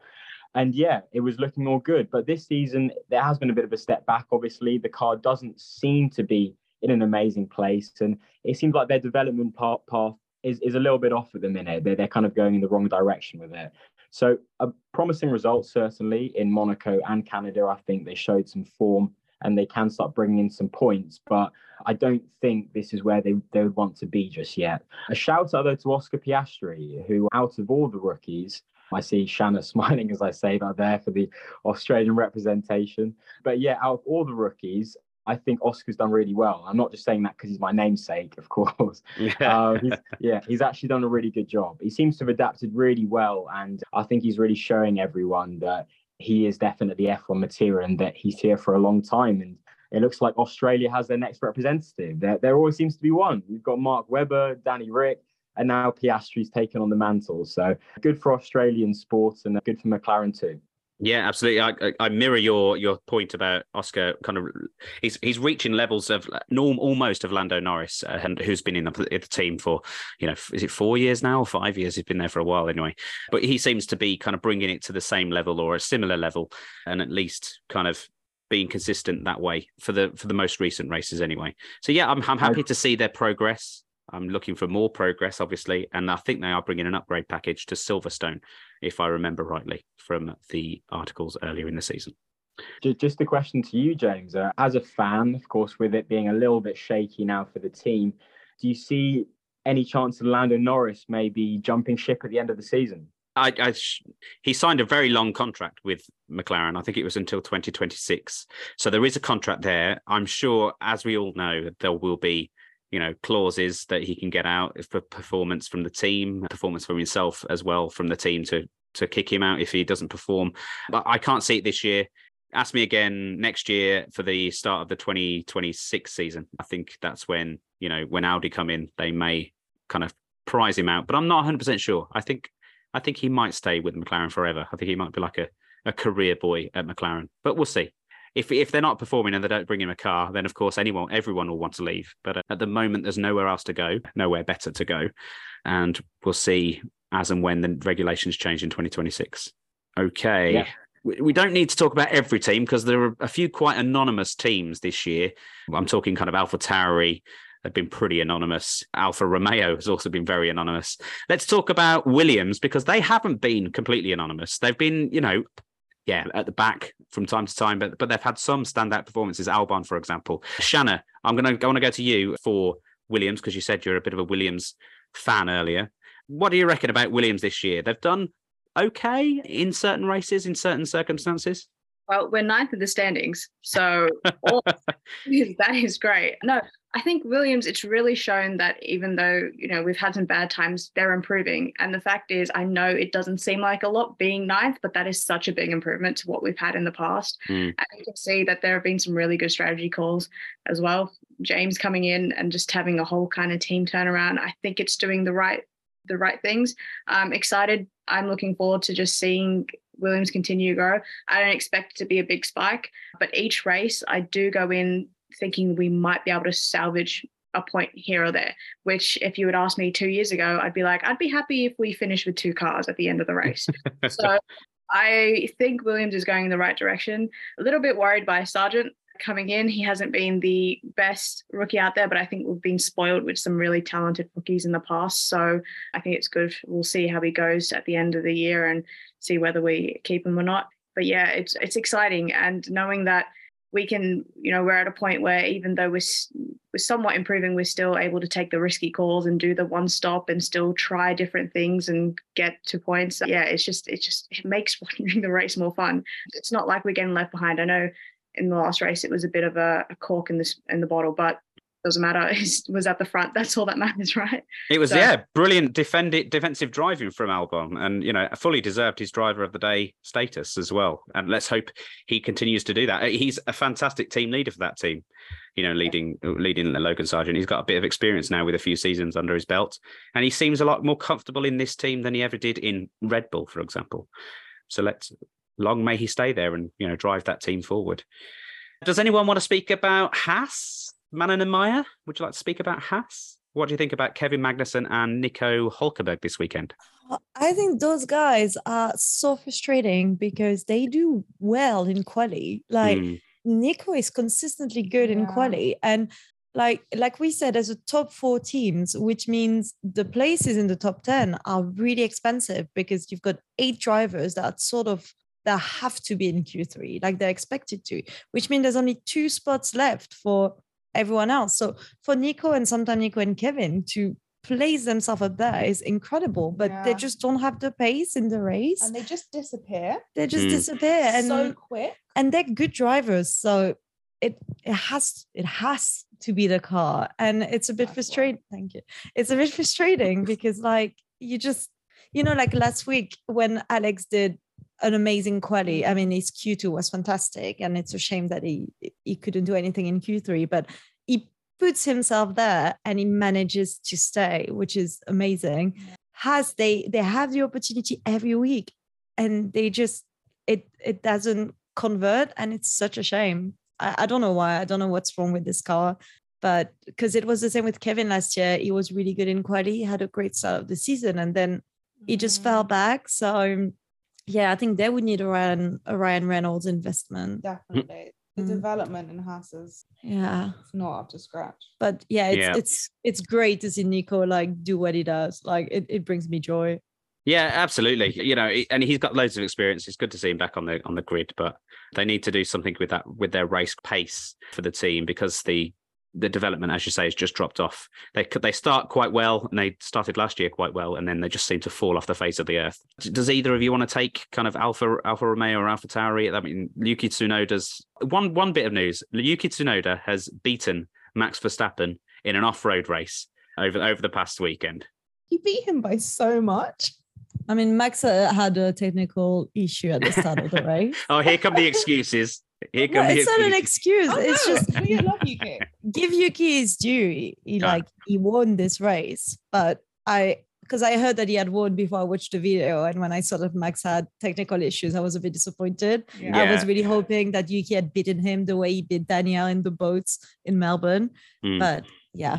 And yeah, it was looking all good. But this season, there has been a bit of a step back, obviously. The car doesn't seem to be in an amazing place. And it seems like their development path, path is, is a little bit off at the minute. They're, they're kind of going in the wrong direction with it. So, a promising result, certainly in Monaco and Canada. I think they showed some form and they can start bringing in some points. But I don't think this is where they, they would want to be just yet. A shout out though to Oscar Piastri, who out of all the rookies, I see Shanna smiling as I say that there for the Australian representation. But yeah, out of all the rookies, I think Oscar's done really well. I'm not just saying that because he's my namesake, of course. uh, he's, yeah, he's actually done a really good job. He seems to have adapted really well, and I think he's really showing everyone that he is definitely F1 material and that he's here for a long time. And it looks like Australia has their next representative. There, there always seems to be one. We've got Mark Webber, Danny Ric, and now Piastri's taken on the mantle. So good for Australian sports and good for McLaren too. Yeah, absolutely. I, I mirror your your point about Oscar. Kind of, he's he's reaching levels of norm almost of Lando Norris, uh, who's been in the, the, team for you know is it four years now or five years? He's been there for a while anyway. But he seems to be kind of bringing it to the same level or a similar level, and at least kind of being consistent that way for the for the most recent races anyway. So yeah, I'm I'm happy to see their progress. I'm looking for more progress, obviously, and I think they are bringing an upgrade package to Silverstone, if I remember rightly from the articles earlier in the season. Just a question to you, James. Uh, as a fan, of course, with it being a little bit shaky now for the team, do you see any chance of Lando Norris maybe jumping ship at the end of the season? I, I, he signed a very long contract with McLaren. I think it was until 2026. So there is a contract there. I'm sure, as we all know, there will be you know clauses that he can get out for performance from the team performance from himself as well from the team to to kick him out if he doesn't perform. But i can't see it this year. Ask me again next year for the start of the 2026 season. I think that's when you know when audi come in they may kind of prize him out but i'm not 100% sure. I think i think he might stay with mclaren forever. I think he might be like a, a career boy at mclaren but we'll see if if they're not performing and they don't bring him a car, then of course anyone everyone will want to leave. But uh, at the moment, there's nowhere else to go, nowhere better to go, and we'll see as and when the regulations change in 2026. Okay. Yeah. We don't need to talk about every team because there are a few quite anonymous teams this year. I'm talking kind of Alpha Tauri, They've been pretty anonymous. Alfa Romeo has also been very anonymous. Let's talk about Williams because they haven't been completely anonymous. They've been, you know, yeah, at the back from time to time, but but they've had some standout performances. Albon, for example. Shanna, I'm gonna I want to go to you for Williams because you said you're a bit of a Williams fan earlier. What do you reckon about Williams this year? They've done okay in certain races, in certain circumstances. Well, we're ninth in the standings, so all, that is great. No, I think Williams, it's really shown that even though you know we've had some bad times, they're improving. And the fact is, I know it doesn't seem like a lot being ninth, but that is such a big improvement to what we've had in the past. Mm. And you can see that there have been some really good strategy calls as well. James coming in and just having a whole kind of team turnaround. I think it's doing the right the right things. I'm excited. I'm looking forward to just seeing Williams continue to grow. I don't expect it to be a big spike, but each race I do go in thinking we might be able to salvage a point here or there, which if you had asked me two years ago, I'd be like, I'd be happy if we finish with two cars at the end of the race. so I think Williams is going in the right direction. A little bit worried by Sargent coming in. He hasn't been the best rookie out there, but I think we've been spoiled with some really talented rookies in the past. So I think it's good. We'll see how he goes at the end of the year and see whether we keep him or not. But yeah, it's it's exciting and knowing that we can, you know, we're at a point where even though we're, we're somewhat improving, we're still able to take the risky calls and do the one stop and still try different things and get to points. Yeah, it's just, it just, it makes watching the race more fun. It's not like we're getting left behind. I know in the last race it was a bit of a, a cork in this in the bottle, but doesn't matter. He was at the front. That's all that matters, right? It was So- yeah, brilliant defend defensive driving from Albon, and you know fully deserved his driver of the day status as well. And let's hope he continues to do that. Uh, He's a fantastic team leader for that team. You know, leading leading the Logan Sargent. He's got a bit of experience now with a few seasons under his belt, and he seems a lot more comfortable in this team than he ever did in Red Bull, for example. So let's long may he stay there and you know drive that team forward. Does anyone want to speak about Haas, Manon and Maya? Would you like to speak about Haas? What do you think about Kevin Magnussen and Nico Hulkenberg this weekend? I think those guys are so frustrating because they do well in quali. Like Mm, Nico is consistently good in Yeah. quali, and like like we said, as a top four teams, which means the places in the top ten are really expensive because you've got eight drivers that sort of that have to be in Q3, like they're expected to, which means there's only two spots left for everyone else. So for Nico and sometimes Nico and Kevin to place themselves up there is incredible, but they just don't have the pace in the race. and they just disappear they just Mm. disappear and so quick. and they're good drivers so it it has it has to be the car and it's a bit That's why. frustrating thank you it's a bit frustrating because like you just you know like last week when alex did an amazing quali i mean his q2 was fantastic and it's a shame that he he couldn't do anything in q3 but he puts himself there and he manages to stay which is amazing. Has they they have the opportunity every week and they just it it doesn't convert and it's such a shame. I, I don't know why. I don't know what's wrong with this car but because it was the same with kevin last year. He was really good in quali he had a great start of the season and then he just fell Mm, back. So yeah i think they would need a ryan a ryan reynolds investment Definitely. The Mm. development in Haas is yeah not up to scratch. but yeah it's Yeah. it's it's great to see nico like do what he does like it, it brings me joy Yeah, absolutely. You know, and he's got loads of experience. It's good to see him back on the on the grid, but they need to do something with that with their race pace for the team because the the development, as you say, has just dropped off. They they start quite well, and they started last year quite well, and then they just seem to fall off the face of the earth. Does either of you want to take kind of Alpha Alfa Romeo or Alpha Tauri? I mean, Yuki Tsunoda's one one bit of news: Yuki Tsunoda has beaten Max Verstappen in an off road race over over the past weekend. He beat him by so much. i mean max uh, had a technical issue at the start of the race Oh, here come the excuses. Here no, come it's not an excuse Oh, it's no, just we love you, Kate. give Yuki his due. He, he like he won this race, but I because I heard that he had won before I watched the video, and when I saw that Max had technical issues, I was a bit disappointed. Yeah. I was really hoping that Yuki had beaten him the way he beat Daniel in the boats in Melbourne. Mm. But yeah,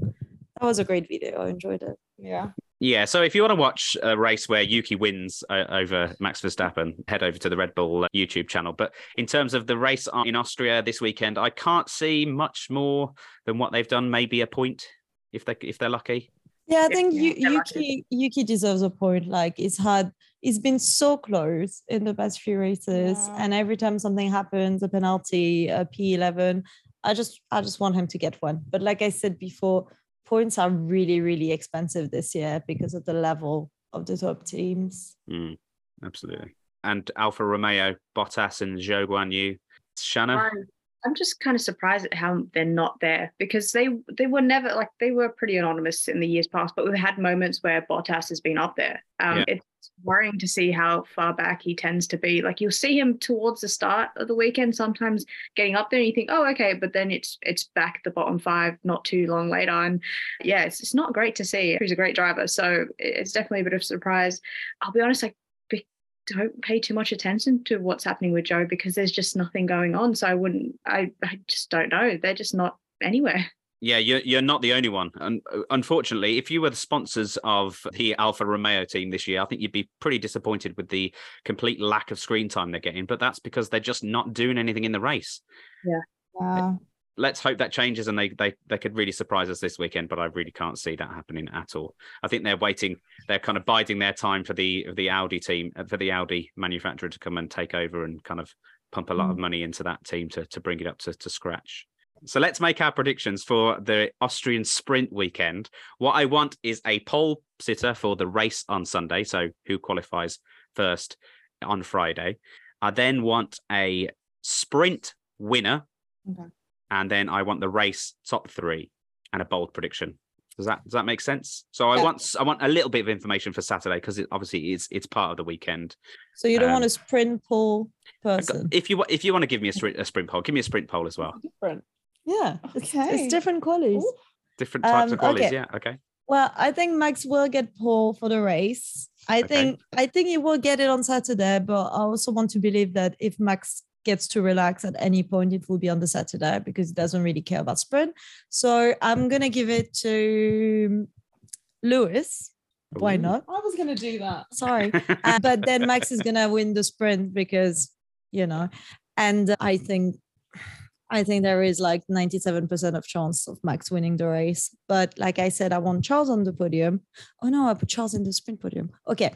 that was a great video. I enjoyed it. Yeah. Yeah, so if you want to watch a race where Yuki wins uh, over Max Verstappen, head over to the Red Bull uh, YouTube channel. But in terms of the race in Austria this weekend, I can't see much more than what they've done. Maybe a point if they if they're lucky. Yeah, I think yeah, Yu- they're lucky. Yuki Yuki deserves a point. Like it's had it's been so close in the past few races, Yeah. and every time something happens, a penalty, a P eleven, I just I just want him to get one. But like I said before, points are really really expensive this year because of the level of the top teams. Mm, absolutely. And Alfa Romeo, Bottas, and Zhou Guan Yu. Shanna, I'm, I'm just kind of surprised at how they're not there because they they were never like they were pretty anonymous in the years past, but we've had moments where Bottas has been up there. Um, Yeah. It's worrying to see how far back he tends to be. Like you'll see him towards the start of the weekend, sometimes getting up there, and you think, oh, okay, but then it's it's back the bottom five not too long later, and yeah, it's, it's not great to see. He's a great driver, so it's definitely a bit of a surprise. I'll be honest, like don't pay too much attention to what's happening with Zhou because there's just nothing going on. So I wouldn't, I, I just don't know. They're just not anywhere. Yeah, you're you're not the only one. And uh, unfortunately, if you were the sponsors of the Alfa Romeo team this year, I think you'd be pretty disappointed with the complete lack of screen time they're getting. But that's because they're just not doing anything in the race. Yeah. Let's hope that changes and they they they could really surprise us this weekend. But I really can't see that happening at all. I think they're waiting. They're kind of biding their time for the the Audi team uh, for the Audi manufacturer to come and take over and kind of pump a lot of money into that team to to bring it up to, to scratch. So let's make our predictions for the Austrian sprint weekend. What I want is a pole sitter for the race on Sunday. So who qualifies first on Friday. I then want a sprint winner. Okay. And then I want the race top three and a bold prediction. Does that does that make sense? So I Yeah. want I want a little bit of information for Saturday because it obviously it's it's part of the weekend. So you don't want Um, a sprint pole person. If you if you want to give me a sprint a sprint pole, give me a sprint pole as well. Different. Yeah. It's, Okay. it's different qualities. Ooh. Different types of Um, qualities. okay. Yeah. Okay. Well, I think Max will get pole for the race. I Okay. think I think he will get it on Saturday, but I also want to believe that if Max gets to relax at any point, it will be on the Saturday because he doesn't really care about sprint. So I'm gonna give it to Lewis. Why not? I was gonna do that. Sorry. Uh, but then Max is gonna win the sprint because you know, and I think I think there is like 97% of chance of Max winning the race. But like I said, I want Charles on the podium. Oh no, I put Charles in the sprint podium. Okay.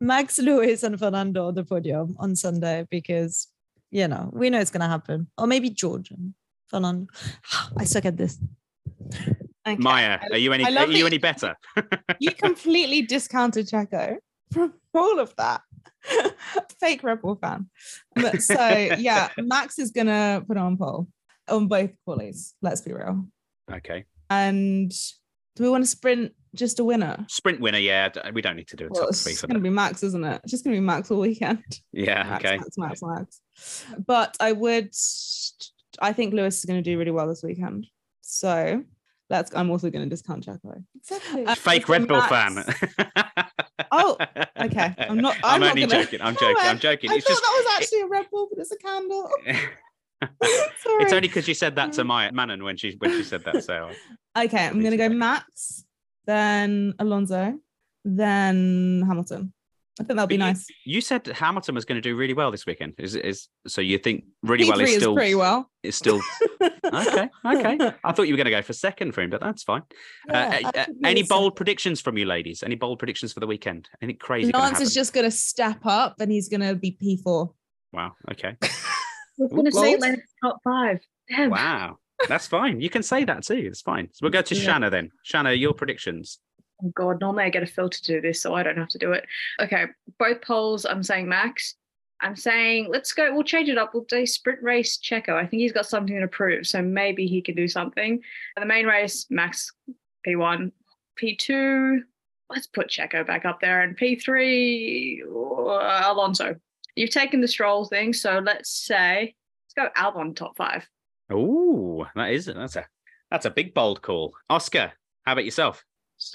Max Lewis and Fernando on the podium on Sunday because you know we know it's gonna happen. Or maybe George and Fernando. I suck at this. Okay. Maya, are you any are you any better? you completely discounted Checo from all of that. Fake Red Bull fan. But so yeah, Max is gonna put on pole on both qualies. Let's be real. okay. And do we want to sprint just a winner? Sprint winner, yeah. We don't need to do a Well, top it's three for gonna that. be Max, isn't it? It's just gonna be Max all weekend. Yeah, Max, okay. Max, Max, Max. But I would, I think Lewis is going to do really well this weekend. So let's. I'm also going to discount Checo. Exactly. Uh, Fake Red Bull Max- fan. Oh, okay. I'm not- I'm, I'm only gonna- joking. I'm oh, joking. I- I'm joking. I It's thought just that was actually a Red Bull, but it's a candle. Sorry. it's only because you said that to mm. my Manon when she when she said that. So okay. I'm going to go Max, then Alonso, then Hamilton. I think that'll be But you- nice. you said Hamilton was going to do really well this weekend. Is is so you think really well P3 is is still pretty well. is still okay. Okay. I thought you were going to go for second for him, but that's fine. Yeah, uh, uh, any bold predictions from you, ladies? Any bold predictions for the weekend? Anything crazy? gonna Lance is just going to step up and he's going to be P4. Wow. Okay. we're going to say Lord. Lance top five. Damn. Wow. That's fine. You can say that too. It's fine. So we'll go to Yeah. Shanna then. Shanna, your predictions. Oh God, normally I get a filter to do this, so I don't have to do it. Okay, both poles, I'm saying Max. I'm saying let's go. We'll change it up. We'll do sprint race Checo. I think he's got something to prove, so maybe he can do something. The main race, Max P1, P2. Let's put Checo back up there, and P3 uh, Alonso. You've taken the stroll thing, so let's say let's go Albon top five. Oh, that is that's a that's a big bold call. Oscar, how about yourself?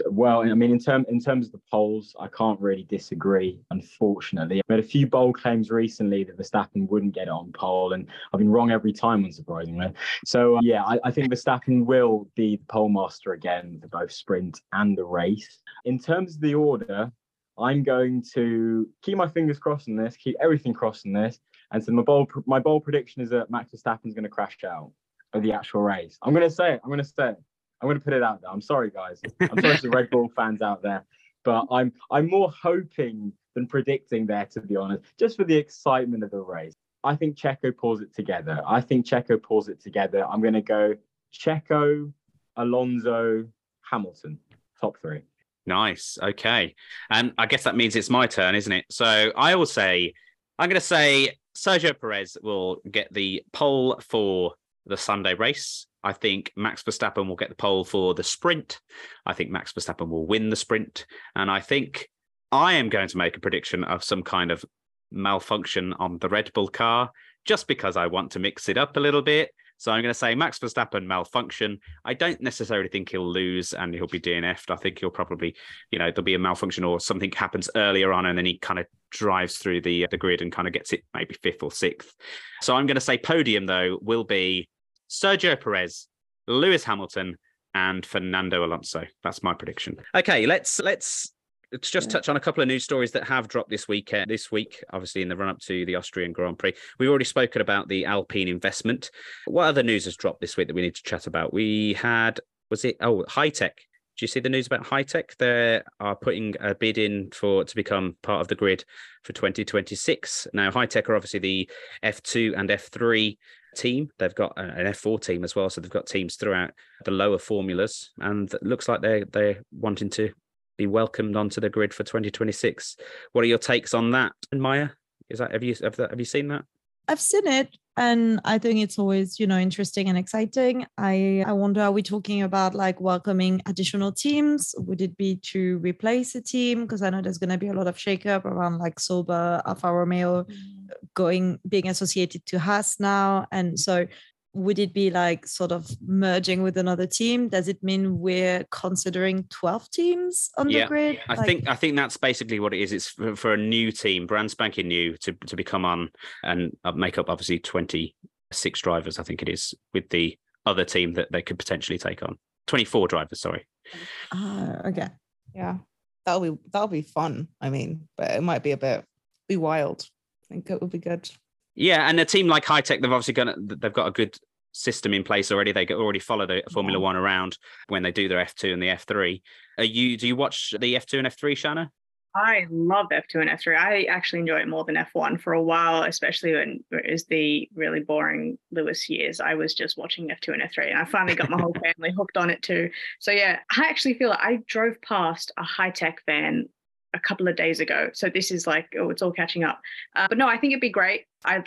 Well, I mean, in term in terms of the poles, I can't really disagree. Unfortunately, I made a few bold claims recently that Verstappen wouldn't get it on pole, and I've been wrong every time, unsurprisingly. So uh, yeah, I, I think Verstappen will be the pole master again for both sprint and the race. In terms of the order, I'm going to keep my fingers crossed on this, keep everything crossed on this, and so my bold my bold prediction is that Max Verstappen's going to crash out of the actual race. I'm going to say it. I'm going to say it. I'm going to put it out there. I'm sorry, guys. I'm sorry to the Red Bull fans out there, but I'm I'm more hoping than predicting there, to be honest, just for the excitement of the race. I think Checo pulls it together. I think Checo pulls it together. I'm going to go Checo, Alonso, Hamilton, top three. Nice. Okay. And I guess that means it's my turn, isn't it? So I will say, I'm going to say Sergio Perez will get the pole for the Sunday race. I think Max Verstappen will get the pole for the sprint. I think Max Verstappen will win the sprint. And I think I am going to make a prediction of some kind of malfunction on the Red Bull car just because I want to mix it up a little bit. So I'm going to say Max Verstappen malfunction. I don't necessarily think he'll lose and he'll be DNF'd. I think he'll probably, you know, there'll be a malfunction or something happens earlier on and then he kind of drives through the uh, the grid and kind of gets it maybe fifth or sixth. So I'm going to say podium though will be Sergio Perez, Lewis Hamilton, and Fernando Alonso. That's my prediction. Okay, let's let's let's just touch on a couple of news stories that have dropped this week. Uh, this week, obviously, in the run up to the Austrian Grand Prix, we've already spoken about the Alpine investment. What other news has dropped this week that we need to chat about? We had was it oh high Hitech. Do you see the news about high Hitech? They are putting a bid in for to become part of the grid for 2026. Now, high Hitech are obviously the F2 and F3 team. They've got an F4 team as well, so they've got teams throughout the lower formulas, and it looks like they're they're wanting to be welcomed onto the grid for 2026. What are your takes on that, Maya? Is that have you have, that, have you seen that? I've seen it and I think it's always, you know, interesting and exciting. I I wonder are we talking about like welcoming additional teams? Would it be to replace a team? Because I know there's gonna be a lot of shakeup around like Sauber, Alfa Romeo mm. going being associated to Haas now. And so would it be like sort of merging with another team? Does it mean we're considering 12 teams on Yeah, the grid? I Like- think I think that's basically what it is. It's for, for a new team, brand spanking new, to to become on and uh, make up obviously twenty six drivers. I think it is with the other team that they could potentially take on twenty four drivers. Sorry. Ah, okay. Yeah, that'll be that'll be fun. I mean, but it might be a bit be wild. I think it would be good. Yeah, and a team like Hitech, they've obviously got a- they've got a good system in place already. They already follow the Formula Yeah. One around when they do their F two and the F three. Are you? Do you watch the F two and F three, Shanna? I love F2 and F3. I actually enjoy it more than F1 for a while, especially when it was the really boring Lewis years. I was just watching F2 and F3, and I finally got my whole family hooked on it too. So yeah, I actually feel like I drove past a Hitech van a couple of days ago. So this is like, oh, it's all catching up. Uh, but no, I think it'd be great. I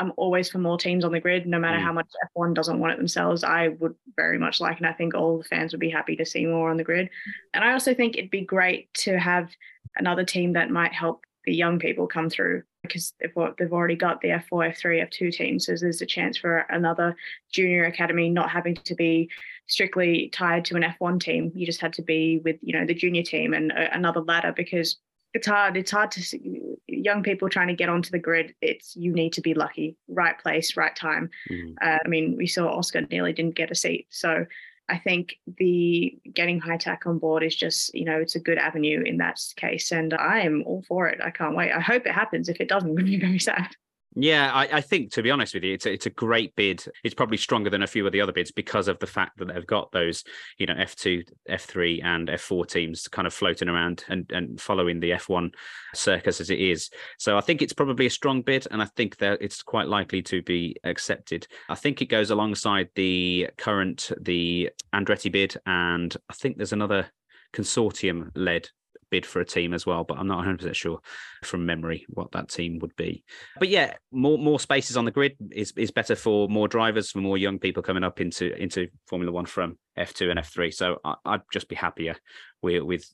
I'm always for more teams on the grid, no matter Mm. how much F1 doesn't want it themselves. I would very much like, and I think all the fans would be happy to see more on the grid. And I also think it'd be great to have another team that might help the young people come through because they've, they've already got the F4, F3, F2 teams. So there's a chance for another junior academy not having to be strictly tied to an F1 team. You just had to be with, you know, the junior team and a, another ladder because it's hard. It's hard to see young people trying to get onto the grid. It's you need to be lucky, right place, right time. Mm. Uh, I mean, we saw Oscar nearly didn't get a seat. So I think the getting Hitech on board is just, you know, it's a good avenue in that case. And I am all for it. I can't wait. I hope it happens. If it doesn't, to be very sad. Yeah, I, I think to be honest with you, it's a, it's a great bid. It's probably stronger than a few of the other bids because of the fact that they've got those, you know, F two, F three, and F four teams kind of floating around and and following the F one circus as it is. So I think it's probably a strong bid, and I think that it's quite likely to be accepted. I think it goes alongside the current the Andretti bid, and I think there's another consortium led bid for a team as well, but I'm not 100% sure from memory what that team would be. But yeah, more more spaces on the grid is is better for more drivers, for more young people coming up into into Formula One from F2 and F3. So I, I'd just be happier with with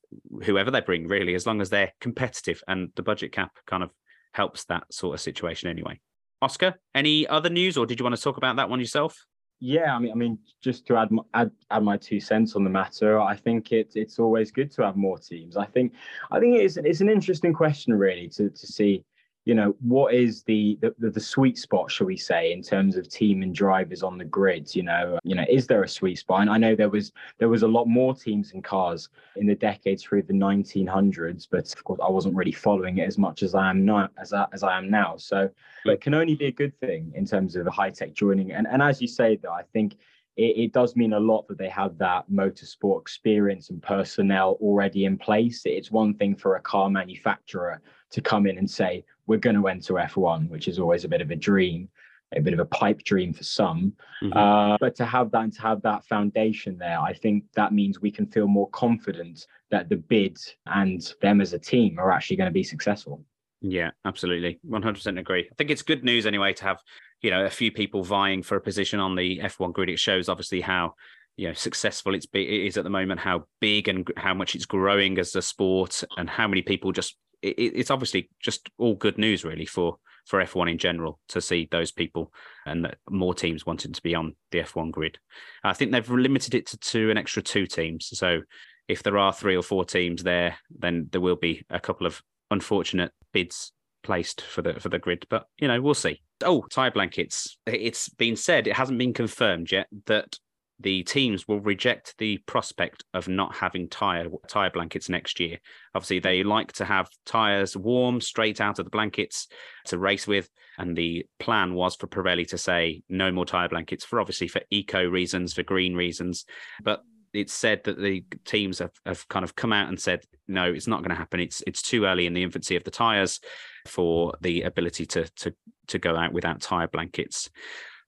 whoever they bring, really, as long as they're competitive and the budget cap kind of helps that sort of situation anyway. Oscar, any other news, or did you want to talk about that one yourself? Yeah, I mean, I mean, just to add add add my two cents on the matter, I think it's it's always good to have more teams. I think I think it's it's an interesting question really to to see, you know, what is the the, the, sweet spot, shall we say, in terms of team and drivers on the grid. You know, you know, is there a sweet spot? And I know there was there was a lot more teams and cars in the decades through the 1900s, but of course I wasn't really following it as much as I am now as I, as I am now. So it can only be a good thing in terms of the Hitech joining. And and as you say, though, I think it, it does mean a lot that they have that motorsport experience and personnel already in place. It's one thing for a car manufacturer to come in and say we're going to enter F1, which is always a bit of a dream. A bit of a pipe dream for some, Mhm. uh, but to have that and to have that foundation there, I think that means we can feel more confident that the bid and them as a team are actually going to be successful. Yeah, absolutely. 100% agree. I think it's good news anyway to have, you know, a few people vying for a position on the F1 grid. It shows obviously how, you know, successful it's be, it is at the moment, how big and how much it's growing as a sport and how many people just it, it's obviously just all good news really for for F1 in general to see those people and more teams wanting to be on the F1 grid. I think they've limited it to, to an extra two teams. So if there are three or four teams there, then there will be a couple of unfortunate bids placed for the for the grid. But you know, we'll see. Oh, tire blankets. It's been said, it hasn't been confirmed yet that the teams will reject the prospect of not having tire tire blankets next year. Obviously, they like to have tires warm straight out of the blankets to race with, and the plan was for Pirelli to say no more tire blankets for obviously for eco reasons, for green reasons, but it's said that the teams have, have kind of come out and said no it's not going to happen it's it's too early in the infancy of the tires for the ability to to to go out without tire blankets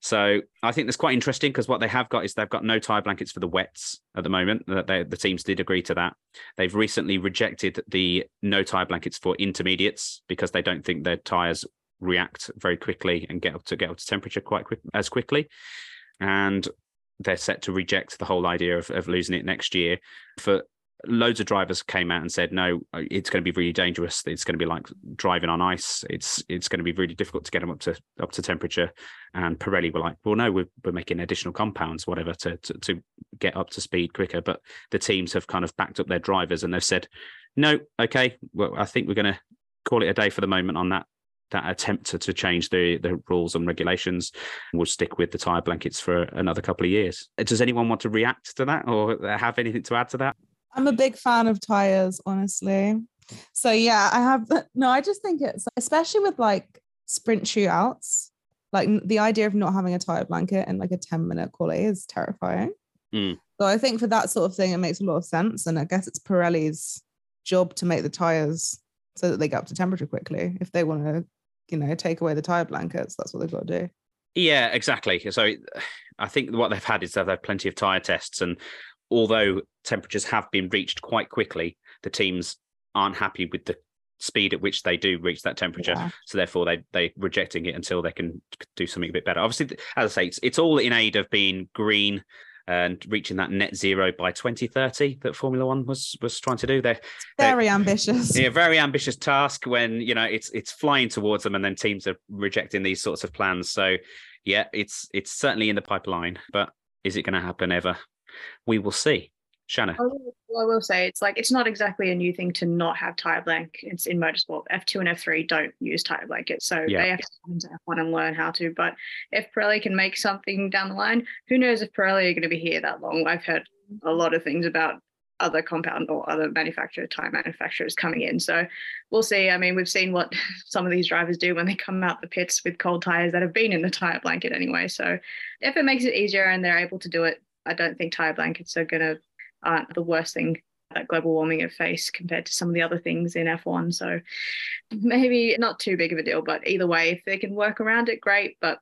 so I think that's quite interesting because what they have got is they've got no tire blankets for the wets at the moment. That the teams did agree to that. They've recently rejected the no tire blankets for intermediates because they don't think their tires react very quickly and get up to get up to temperature quite quick as quickly. And they're set to reject the whole idea of, of losing it next year for loads of drivers came out and said no uh, it's going to be really dangerous. It's going to be like driving on ice. It's it's going to be really difficult to get them up to up to temperature. And Pirelli were like well no we're, we're making additional compounds whatever to, to to get up to speed quicker. But the teams have kind of backed up their drivers and they've said no okay well I think we're going to call it a day for the moment on that that attempt to, to change the the rules and regulations. We'll stick with the tire blankets for another couple of years. Does anyone want to react to that or have anything to add to that I'm a big fan of tires, honestly. So yeah, I have no, I just think it's especially with like sprint shootouts, like the idea of not having a tire blanket in like a 10 minute quality is terrifying. Mm. So I think for that sort of thing, it makes a lot of sense. And I guess it's Pirelli's job to make the tires so that they get up to temperature quickly. If they want to, you know, take away the tire blankets, that's what they've got to do. Yeah, exactly. So I think what they've had is they've had plenty of tire tests, and although temperatures have been reached quite quickly, the teams aren't happy with the speed at which they do reach that temperature. Yeah. So therefore, they they rejecting it until they can do something a bit better. Obviously, as I say, it's, it's all in aid of being green and reaching that net zero by 2030 that Formula One was was trying to do. They're very they're, ambitious. Yeah, very ambitious task when you know it's it's flying towards them, and then teams are rejecting these sorts of plans. So yeah, it's it's certainly in the pipeline, but is it going to happen ever? We will see. Shanna. I will, I will say it's like it's not exactly a new thing to not have tire blank. It's in motorsport. F2 and F3 don't use tire blankets, so yeah. they have to come into F1 and learn how to. But if Pirelli can make something down the line, who knows if Pirelli are going to be here that long? I've heard a lot of things about other compound or other manufacturer tire manufacturers coming in. So we'll see. I mean, we've seen what some of these drivers do when they come out the pits with cold tires that have been in the tire blanket anyway. So if it makes it easier and they're able to do it, I don't think tire blankets are going to aren't uh, the worst thing that global warming have faced compared to some of the other things in F1. So maybe not too big of a deal, but either way, if they can work around it, great. But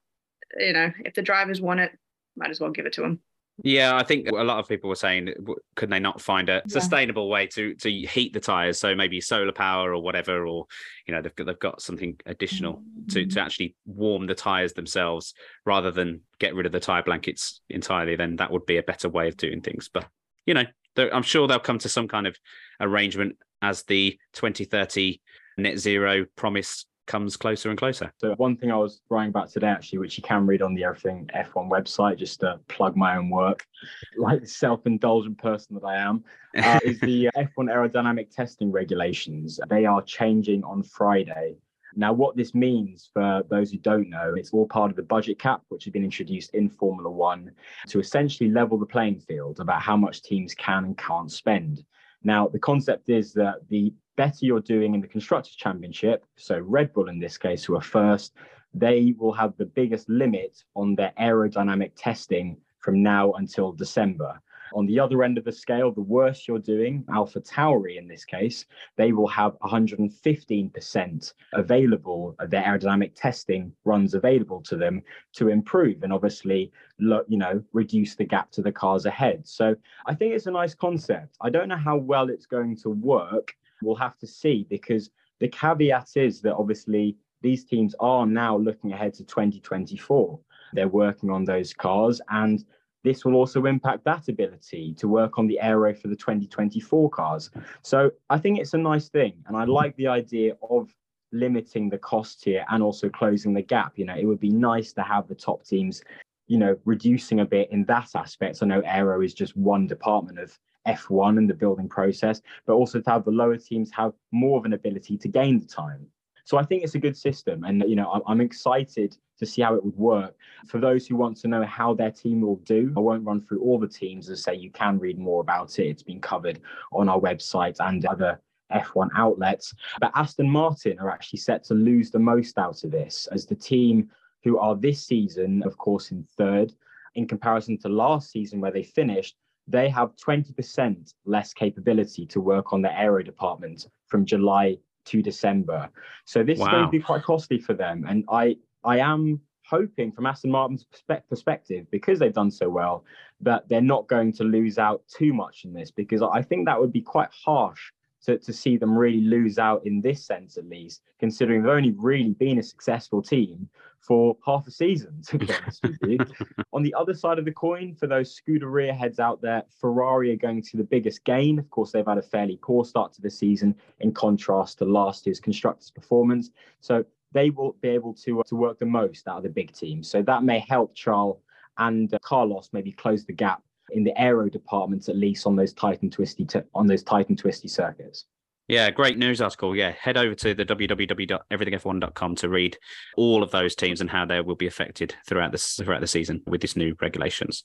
you know, if the drivers want it, might as well give it to them. Yeah, I think a lot of people were saying, could they not find a sustainable way to to heat the tires? So maybe solar power or whatever, or you know, they've got, they've got something additional to to mm. actually warm the tires themselves rather than get rid of the tire blankets entirely. Then that would be a better way of doing things. But you know, I'm sure they'll come to some kind of arrangement as the 2030 net zero promise comes closer and closer. So one thing I was writing about today, actually, which you can read on the Everything F1 website, just to plug my own work, like the self-indulgent person that I am, uh, is the F1 aerodynamic testing regulations. They are changing on Friday. Now, what this means for those who don't know, it's all part of the budget cap, which has been introduced in Formula One to essentially level the playing field about how much teams can and can't spend. Now, the concept is that the better you're doing in the Constructors' Championship, so Red Bull in this case, who are first, they will have the biggest limit on their aerodynamic testing from now until December. On the other end of the scale, the worse you're doing, Alpha Tauri in this case, they will have 115% available, uh, their aerodynamic testing runs available to them to improve and obviously, you know, reduce the gap to the cars ahead. So I think it's a nice concept. I don't know how well it's going to work. We'll have to see because the caveat is that obviously these teams are now looking ahead to 2024. They're working on those cars and this will also impact that ability to work on the aero for the 2024 cars. So I think it's a nice thing. And I like the idea of limiting the cost here and also closing the gap. You know, it would be nice to have the top teams, you know, reducing a bit in that aspect. I know aero is just one department of F1 and the building process, but also to have the lower teams have more of an ability to gain the time. So I think it's a good system, and you know I'm, excited to see how it would work. For those who want to know how their team will do, I won't run through all the teams. As say, you can read more about it. It's been covered on our website and other F1 outlets. But Aston Martin are actually set to lose the most out of this as the team who are this season, of course, in third. In comparison to last season, where they finished, they have 20% less capability to work on the aero department from July to December. So this wow. is going to be quite costly for them. And I, I am hoping from Aston Martin's perspective, because they've done so well, that they're not going to lose out too much in this, because I think that would be quite harsh to, to see them really lose out in this sense, at least, considering they've only really been a successful team for half a season, to be honest with you. On the other side of the coin, for those Scuderia heads out there, Ferrari are going to the biggest gain. Of course, they've had a fairly poor start to the season in contrast to last year's constructors' performance. So they will be able to, uh, to work the most out of the big teams. So that may help Charles and uh, Carlos maybe close the gap in the aero departments, at least on those tight and twisty t- on those tight and twisty circuits. Yeah, great news article. Yeah, head over to the www.everythingf1.com to read all of those teams and how they will be affected throughout the throughout the season with these new regulations.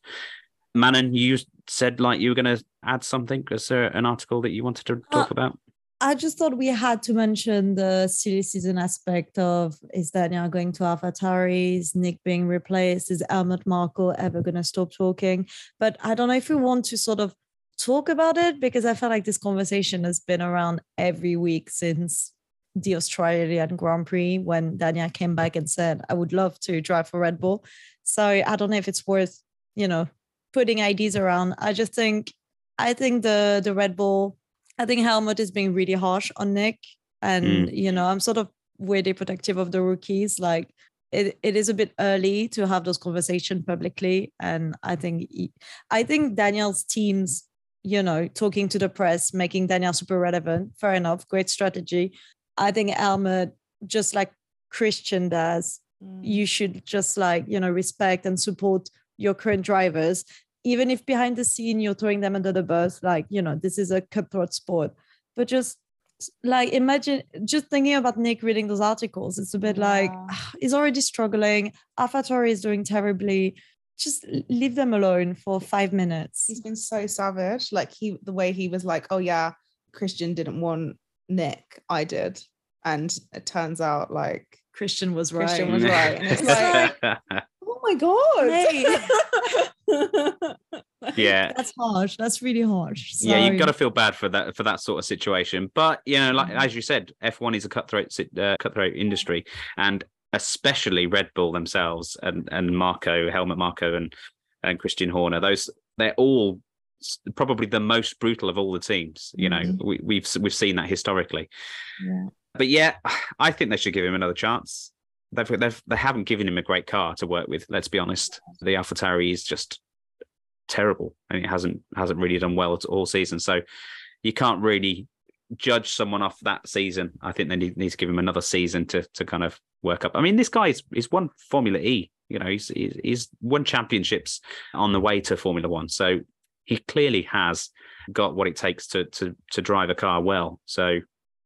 Manon, you said like you were going to add something. Is there an article that you wanted to talk uh, about? I just thought we had to mention the silly season aspect of is Daniel going to AlphaTauri? Is Nick being replaced? Is Helmut Marko ever going to stop talking? But I don't know if we want to sort of talk about it because I feel like this conversation has been around every week since the Australian Grand Prix when Daniel came back and said, I would love to drive for Red Bull. So I don't know if it's worth, you know, putting ideas around. I just think I think the the Red Bull I think Helmut is being really harsh on Nick. And, mm. you know, I'm sort of weirdly protective of the rookies. Like, it, it is a bit early to have those conversations publicly. And I think, I think Daniel's teams, you know, talking to the press, making Daniel super relevant, fair enough, great strategy. I think Helmut, just like Christian does, mm. you should just like, you know, respect and support your current drivers even if behind the scene you're throwing them under the bus, like, you know, this is a cutthroat sport, but just like imagine just thinking about Nick reading those articles, it's a bit yeah. like ah, he's already struggling. AlphaTauri is doing terribly. Just leave them alone for five minutes. He's been so savage. Like he, the way he was like, "Oh yeah, Christian didn't want Nick, I did," and it turns out like Christian was right. Christian was right, and it's like, my god. Hey. yeah that's harsh that's really harsh Sorry. yeah you've got to feel bad for that for that sort of situation but you know like mm. as you said f1 is a cutthroat uh, cutthroat industry and especially red bull themselves and and Marko helmut Marko and and christian horner those they're all probably the most brutal of all the teams you know mm-hmm. we, we've we've seen that historically yeah. but yeah i think they should give him another chance they've, they've they haven't given him a great car to work with. Let's be honest. The AlphaTauri is just terrible, and it hasn't hasn't really done well all season. So you can't really judge someone off that season. I think they need, need to give him another season to to kind of work up. I mean, this guy's is won Formula E. You know, he's he's won championships on the way to Formula One. So he clearly has got what it takes to to to drive a car well. So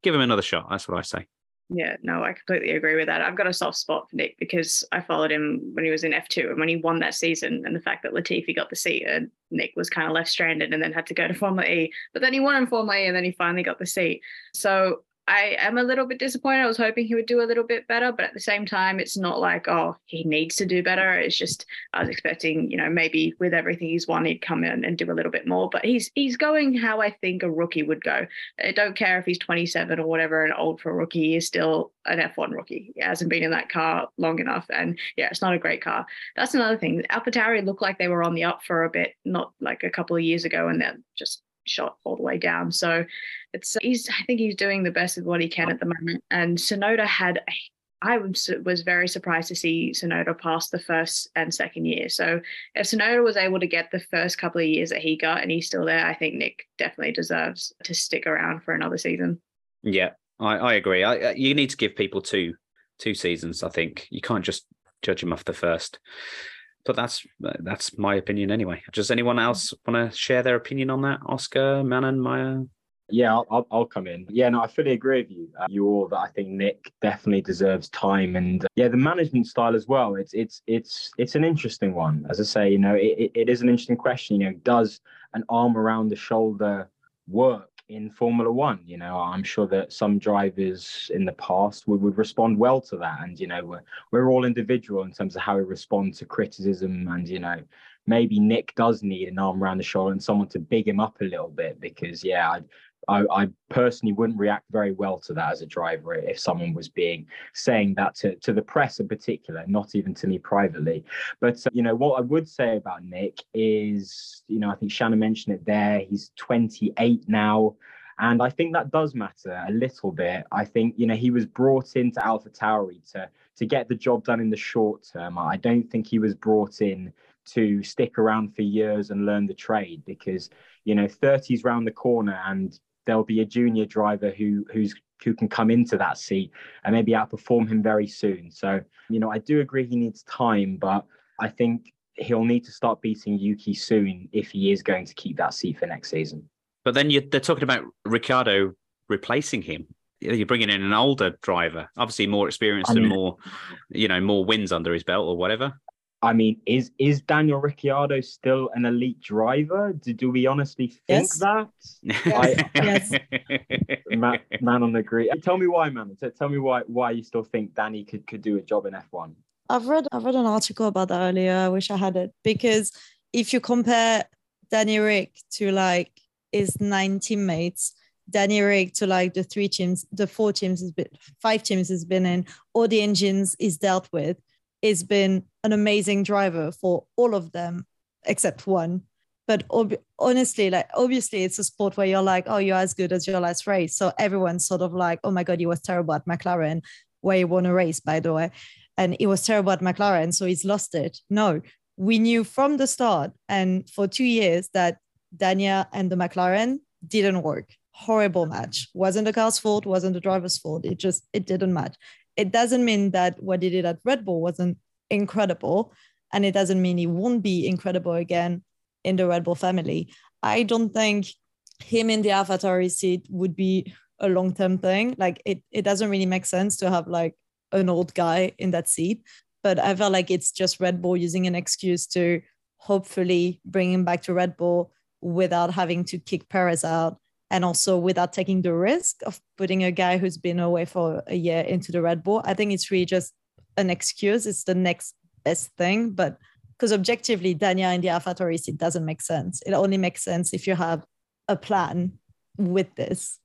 give him another shot. That's what I say. Yeah, no, I completely agree with that. I've got a soft spot for Nick because I followed him when he was in F2 and when he won that season, and the fact that Latifi got the seat and Nick was kind of left stranded and then had to go to Formula E. But then he won in Formula E and then he finally got the seat. So I am a little bit disappointed. I was hoping he would do a little bit better, but at the same time, it's not like, oh, he needs to do better. It's just I was expecting, you know, maybe with everything he's won, he'd come in and do a little bit more. But he's he's going how I think a rookie would go. I don't care if he's 27 or whatever and old for a rookie, he is still an F1 rookie. He hasn't been in that car long enough. And yeah, it's not a great car. That's another thing. AlphaTauri looked like they were on the up for a bit, not like a couple of years ago, and then just shot all the way down. So it's he's I think he's doing the best with what he can at the moment. And Tsunoda had I was very surprised to see Tsunoda pass the first and second year. So if Tsunoda was able to get the first couple of years that he got and he's still there, I think Nick definitely deserves to stick around for another season. Yeah, I, I agree. I, uh, you need to give people two two seasons. I think you can't just judge him off the first but that's that's my opinion anyway. Does anyone else want to share their opinion on that? Oscar, Manon, Maya? Yeah, I'll, I'll, I'll come in. Yeah, no, I fully agree with you. Uh, you all that I think Nick definitely deserves time, and uh, yeah, the management style as well. It's it's it's it's an interesting one. As I say, you know, it, it is an interesting question. You know, does an arm around the shoulder work in Formula One? You know, I'm sure that some drivers in the past would, would respond well to that, and you know, we're we're all individual in terms of how we respond to criticism, and you know, maybe Nick does need an arm around the shoulder and someone to big him up a little bit because yeah, I I, I, personally wouldn't react very well to that as a driver if someone was being saying that to, to the press in particular, not even to me privately. But uh, you know what I would say about Nick is, you know, I think Shanna mentioned it there. He's 28 now. And I think that does matter a little bit. I think, you know, he was brought into Alpha Tauri to to get the job done in the short term. I don't think he was brought in to stick around for years and learn the trade because, you know, 30's round the corner and there'll be a junior driver who who's who can come into that seat and maybe outperform him very soon. So, you know, I do agree he needs time, but I think he'll need to start beating Yuki soon if he is going to keep that seat for next season. But then you, they're talking about Ricciardo replacing him. You're bringing in an older driver, obviously more experienced I mean, and more, you know, more wins under his belt or whatever. I mean, is is Daniel Ricciardo still an elite driver? Do, do we honestly think yes. that? I, yes. man, man on the green. Tell me why, man. Tell me why why you still think Danny could, could do a job in F1. I've read I've read an article about that earlier. I wish I had it because if you compare Danny Rick to like his nine teammates, Danny Rick to like the three teams, the four teams has been five teams has been in, all the engines is dealt with has been an amazing driver for all of them except one. But ob- honestly, like obviously, it's a sport where you're like, oh, you're as good as your last race. So everyone's sort of like, oh my god, he was terrible at McLaren, where he won a race, by the way, and he was terrible at McLaren, so he's lost it. No, we knew from the start, and for two years that Daniel and the McLaren didn't work. Horrible match. Wasn't the car's fault. Wasn't the driver's fault. It just it didn't match it doesn't mean that what he did at Red Bull wasn't incredible. And it doesn't mean he won't be incredible again in the Red Bull family. I don't think him in the AlphaTauri seat would be a long term thing. Like it, it doesn't really make sense to have like an old guy in that seat. But I felt like it's just Red Bull using an excuse to hopefully bring him back to Red Bull without having to kick Perez out and also without taking the risk of putting a guy who's been away for a year into the Red Bull. I think it's really just an excuse. It's the next best thing, but because objectively, Daniel in the AlphaTauri it doesn't make sense. It only makes sense if you have a plan with this.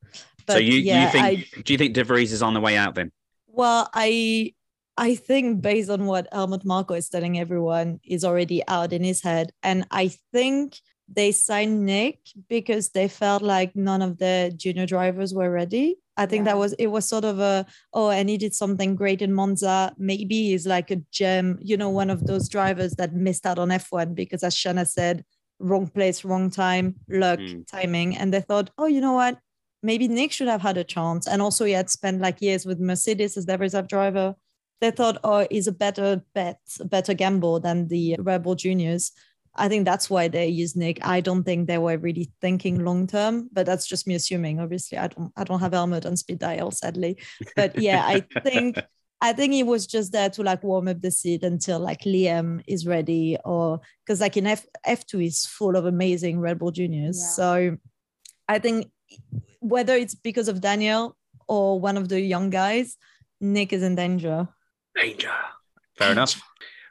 But so you, yeah, you think? I, do you think De Vries is on the way out then? Well, I I think based on what Helmut Marko is telling everyone, is already out in his head, and I think they signed Nick because they felt like none of the junior drivers were ready. I think yeah. that was it was sort of a oh and he did something great in Monza. Maybe he's like a gem, you know, one of those drivers that missed out on F1 because as Shanna said, wrong place, wrong time, luck, mm. timing. And they thought, oh, you know what? Maybe Nick should have had a chance. And also he had spent like years with Mercedes as their reserve driver. They thought, oh, he's a better bet, a better gamble than the Red Bull juniors. I think that's why they use Nick. I don't think they were really thinking long term, but that's just me assuming. Obviously, I don't I don't have Helmut on speed dial, sadly. But yeah, I think I think he was just there to like warm up the seat until like Liam is ready, or because like in F F two is full of amazing Red Bull juniors. Yeah. So I think whether it's because of Daniel or one of the young guys, Nick is in danger. Danger. Fair enough.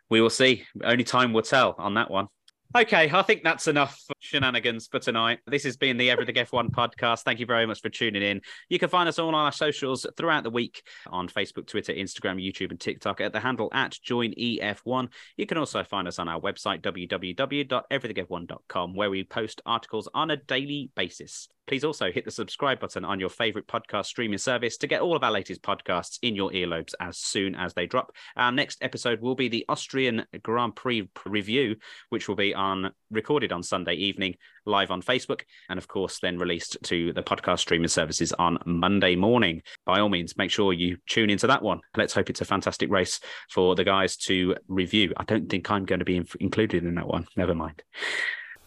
We will see. Only time will tell on that one. Okay, I think that's enough shenanigans for tonight. This has been the Everything F1 podcast. Thank you very much for tuning in. You can find us all on our socials throughout the week on Facebook, Twitter, Instagram, YouTube, and TikTok at the handle at JoinEF1. You can also find us on our website, www.everythingf1.com, where we post articles on a daily basis. Please also hit the subscribe button on your favorite podcast streaming service to get all of our latest podcasts in your earlobes as soon as they drop. Our next episode will be the Austrian Grand Prix review, which will be on recorded on Sunday evening, live on Facebook, and of course then released to the podcast streaming services on Monday morning. By all means, make sure you tune into that one. Let's hope it's a fantastic race for the guys to review. I don't think I'm going to be included in that one. Never mind.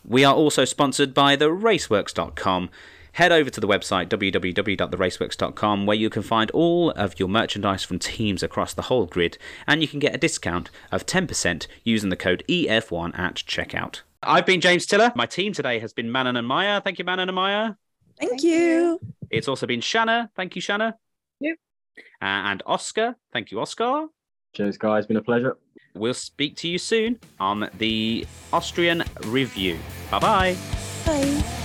We are also sponsored by the raceworks.com. head over to the website www.theraceworks.com where you can find all of your merchandise from teams across the whole grid and you can get a discount of 10% using the code EF1 at checkout. I've been James Tiller. My team today has been Manon and Maya. Thank you, Manon and Maya. Thank, Thank you. you. It's also been Shanna. Thank you, Shanna. Yep. Uh, and Oscar. Thank you, Oscar. Cheers, guys. Been a pleasure. We'll speak to you soon on the Austrian review. Bye bye. Bye.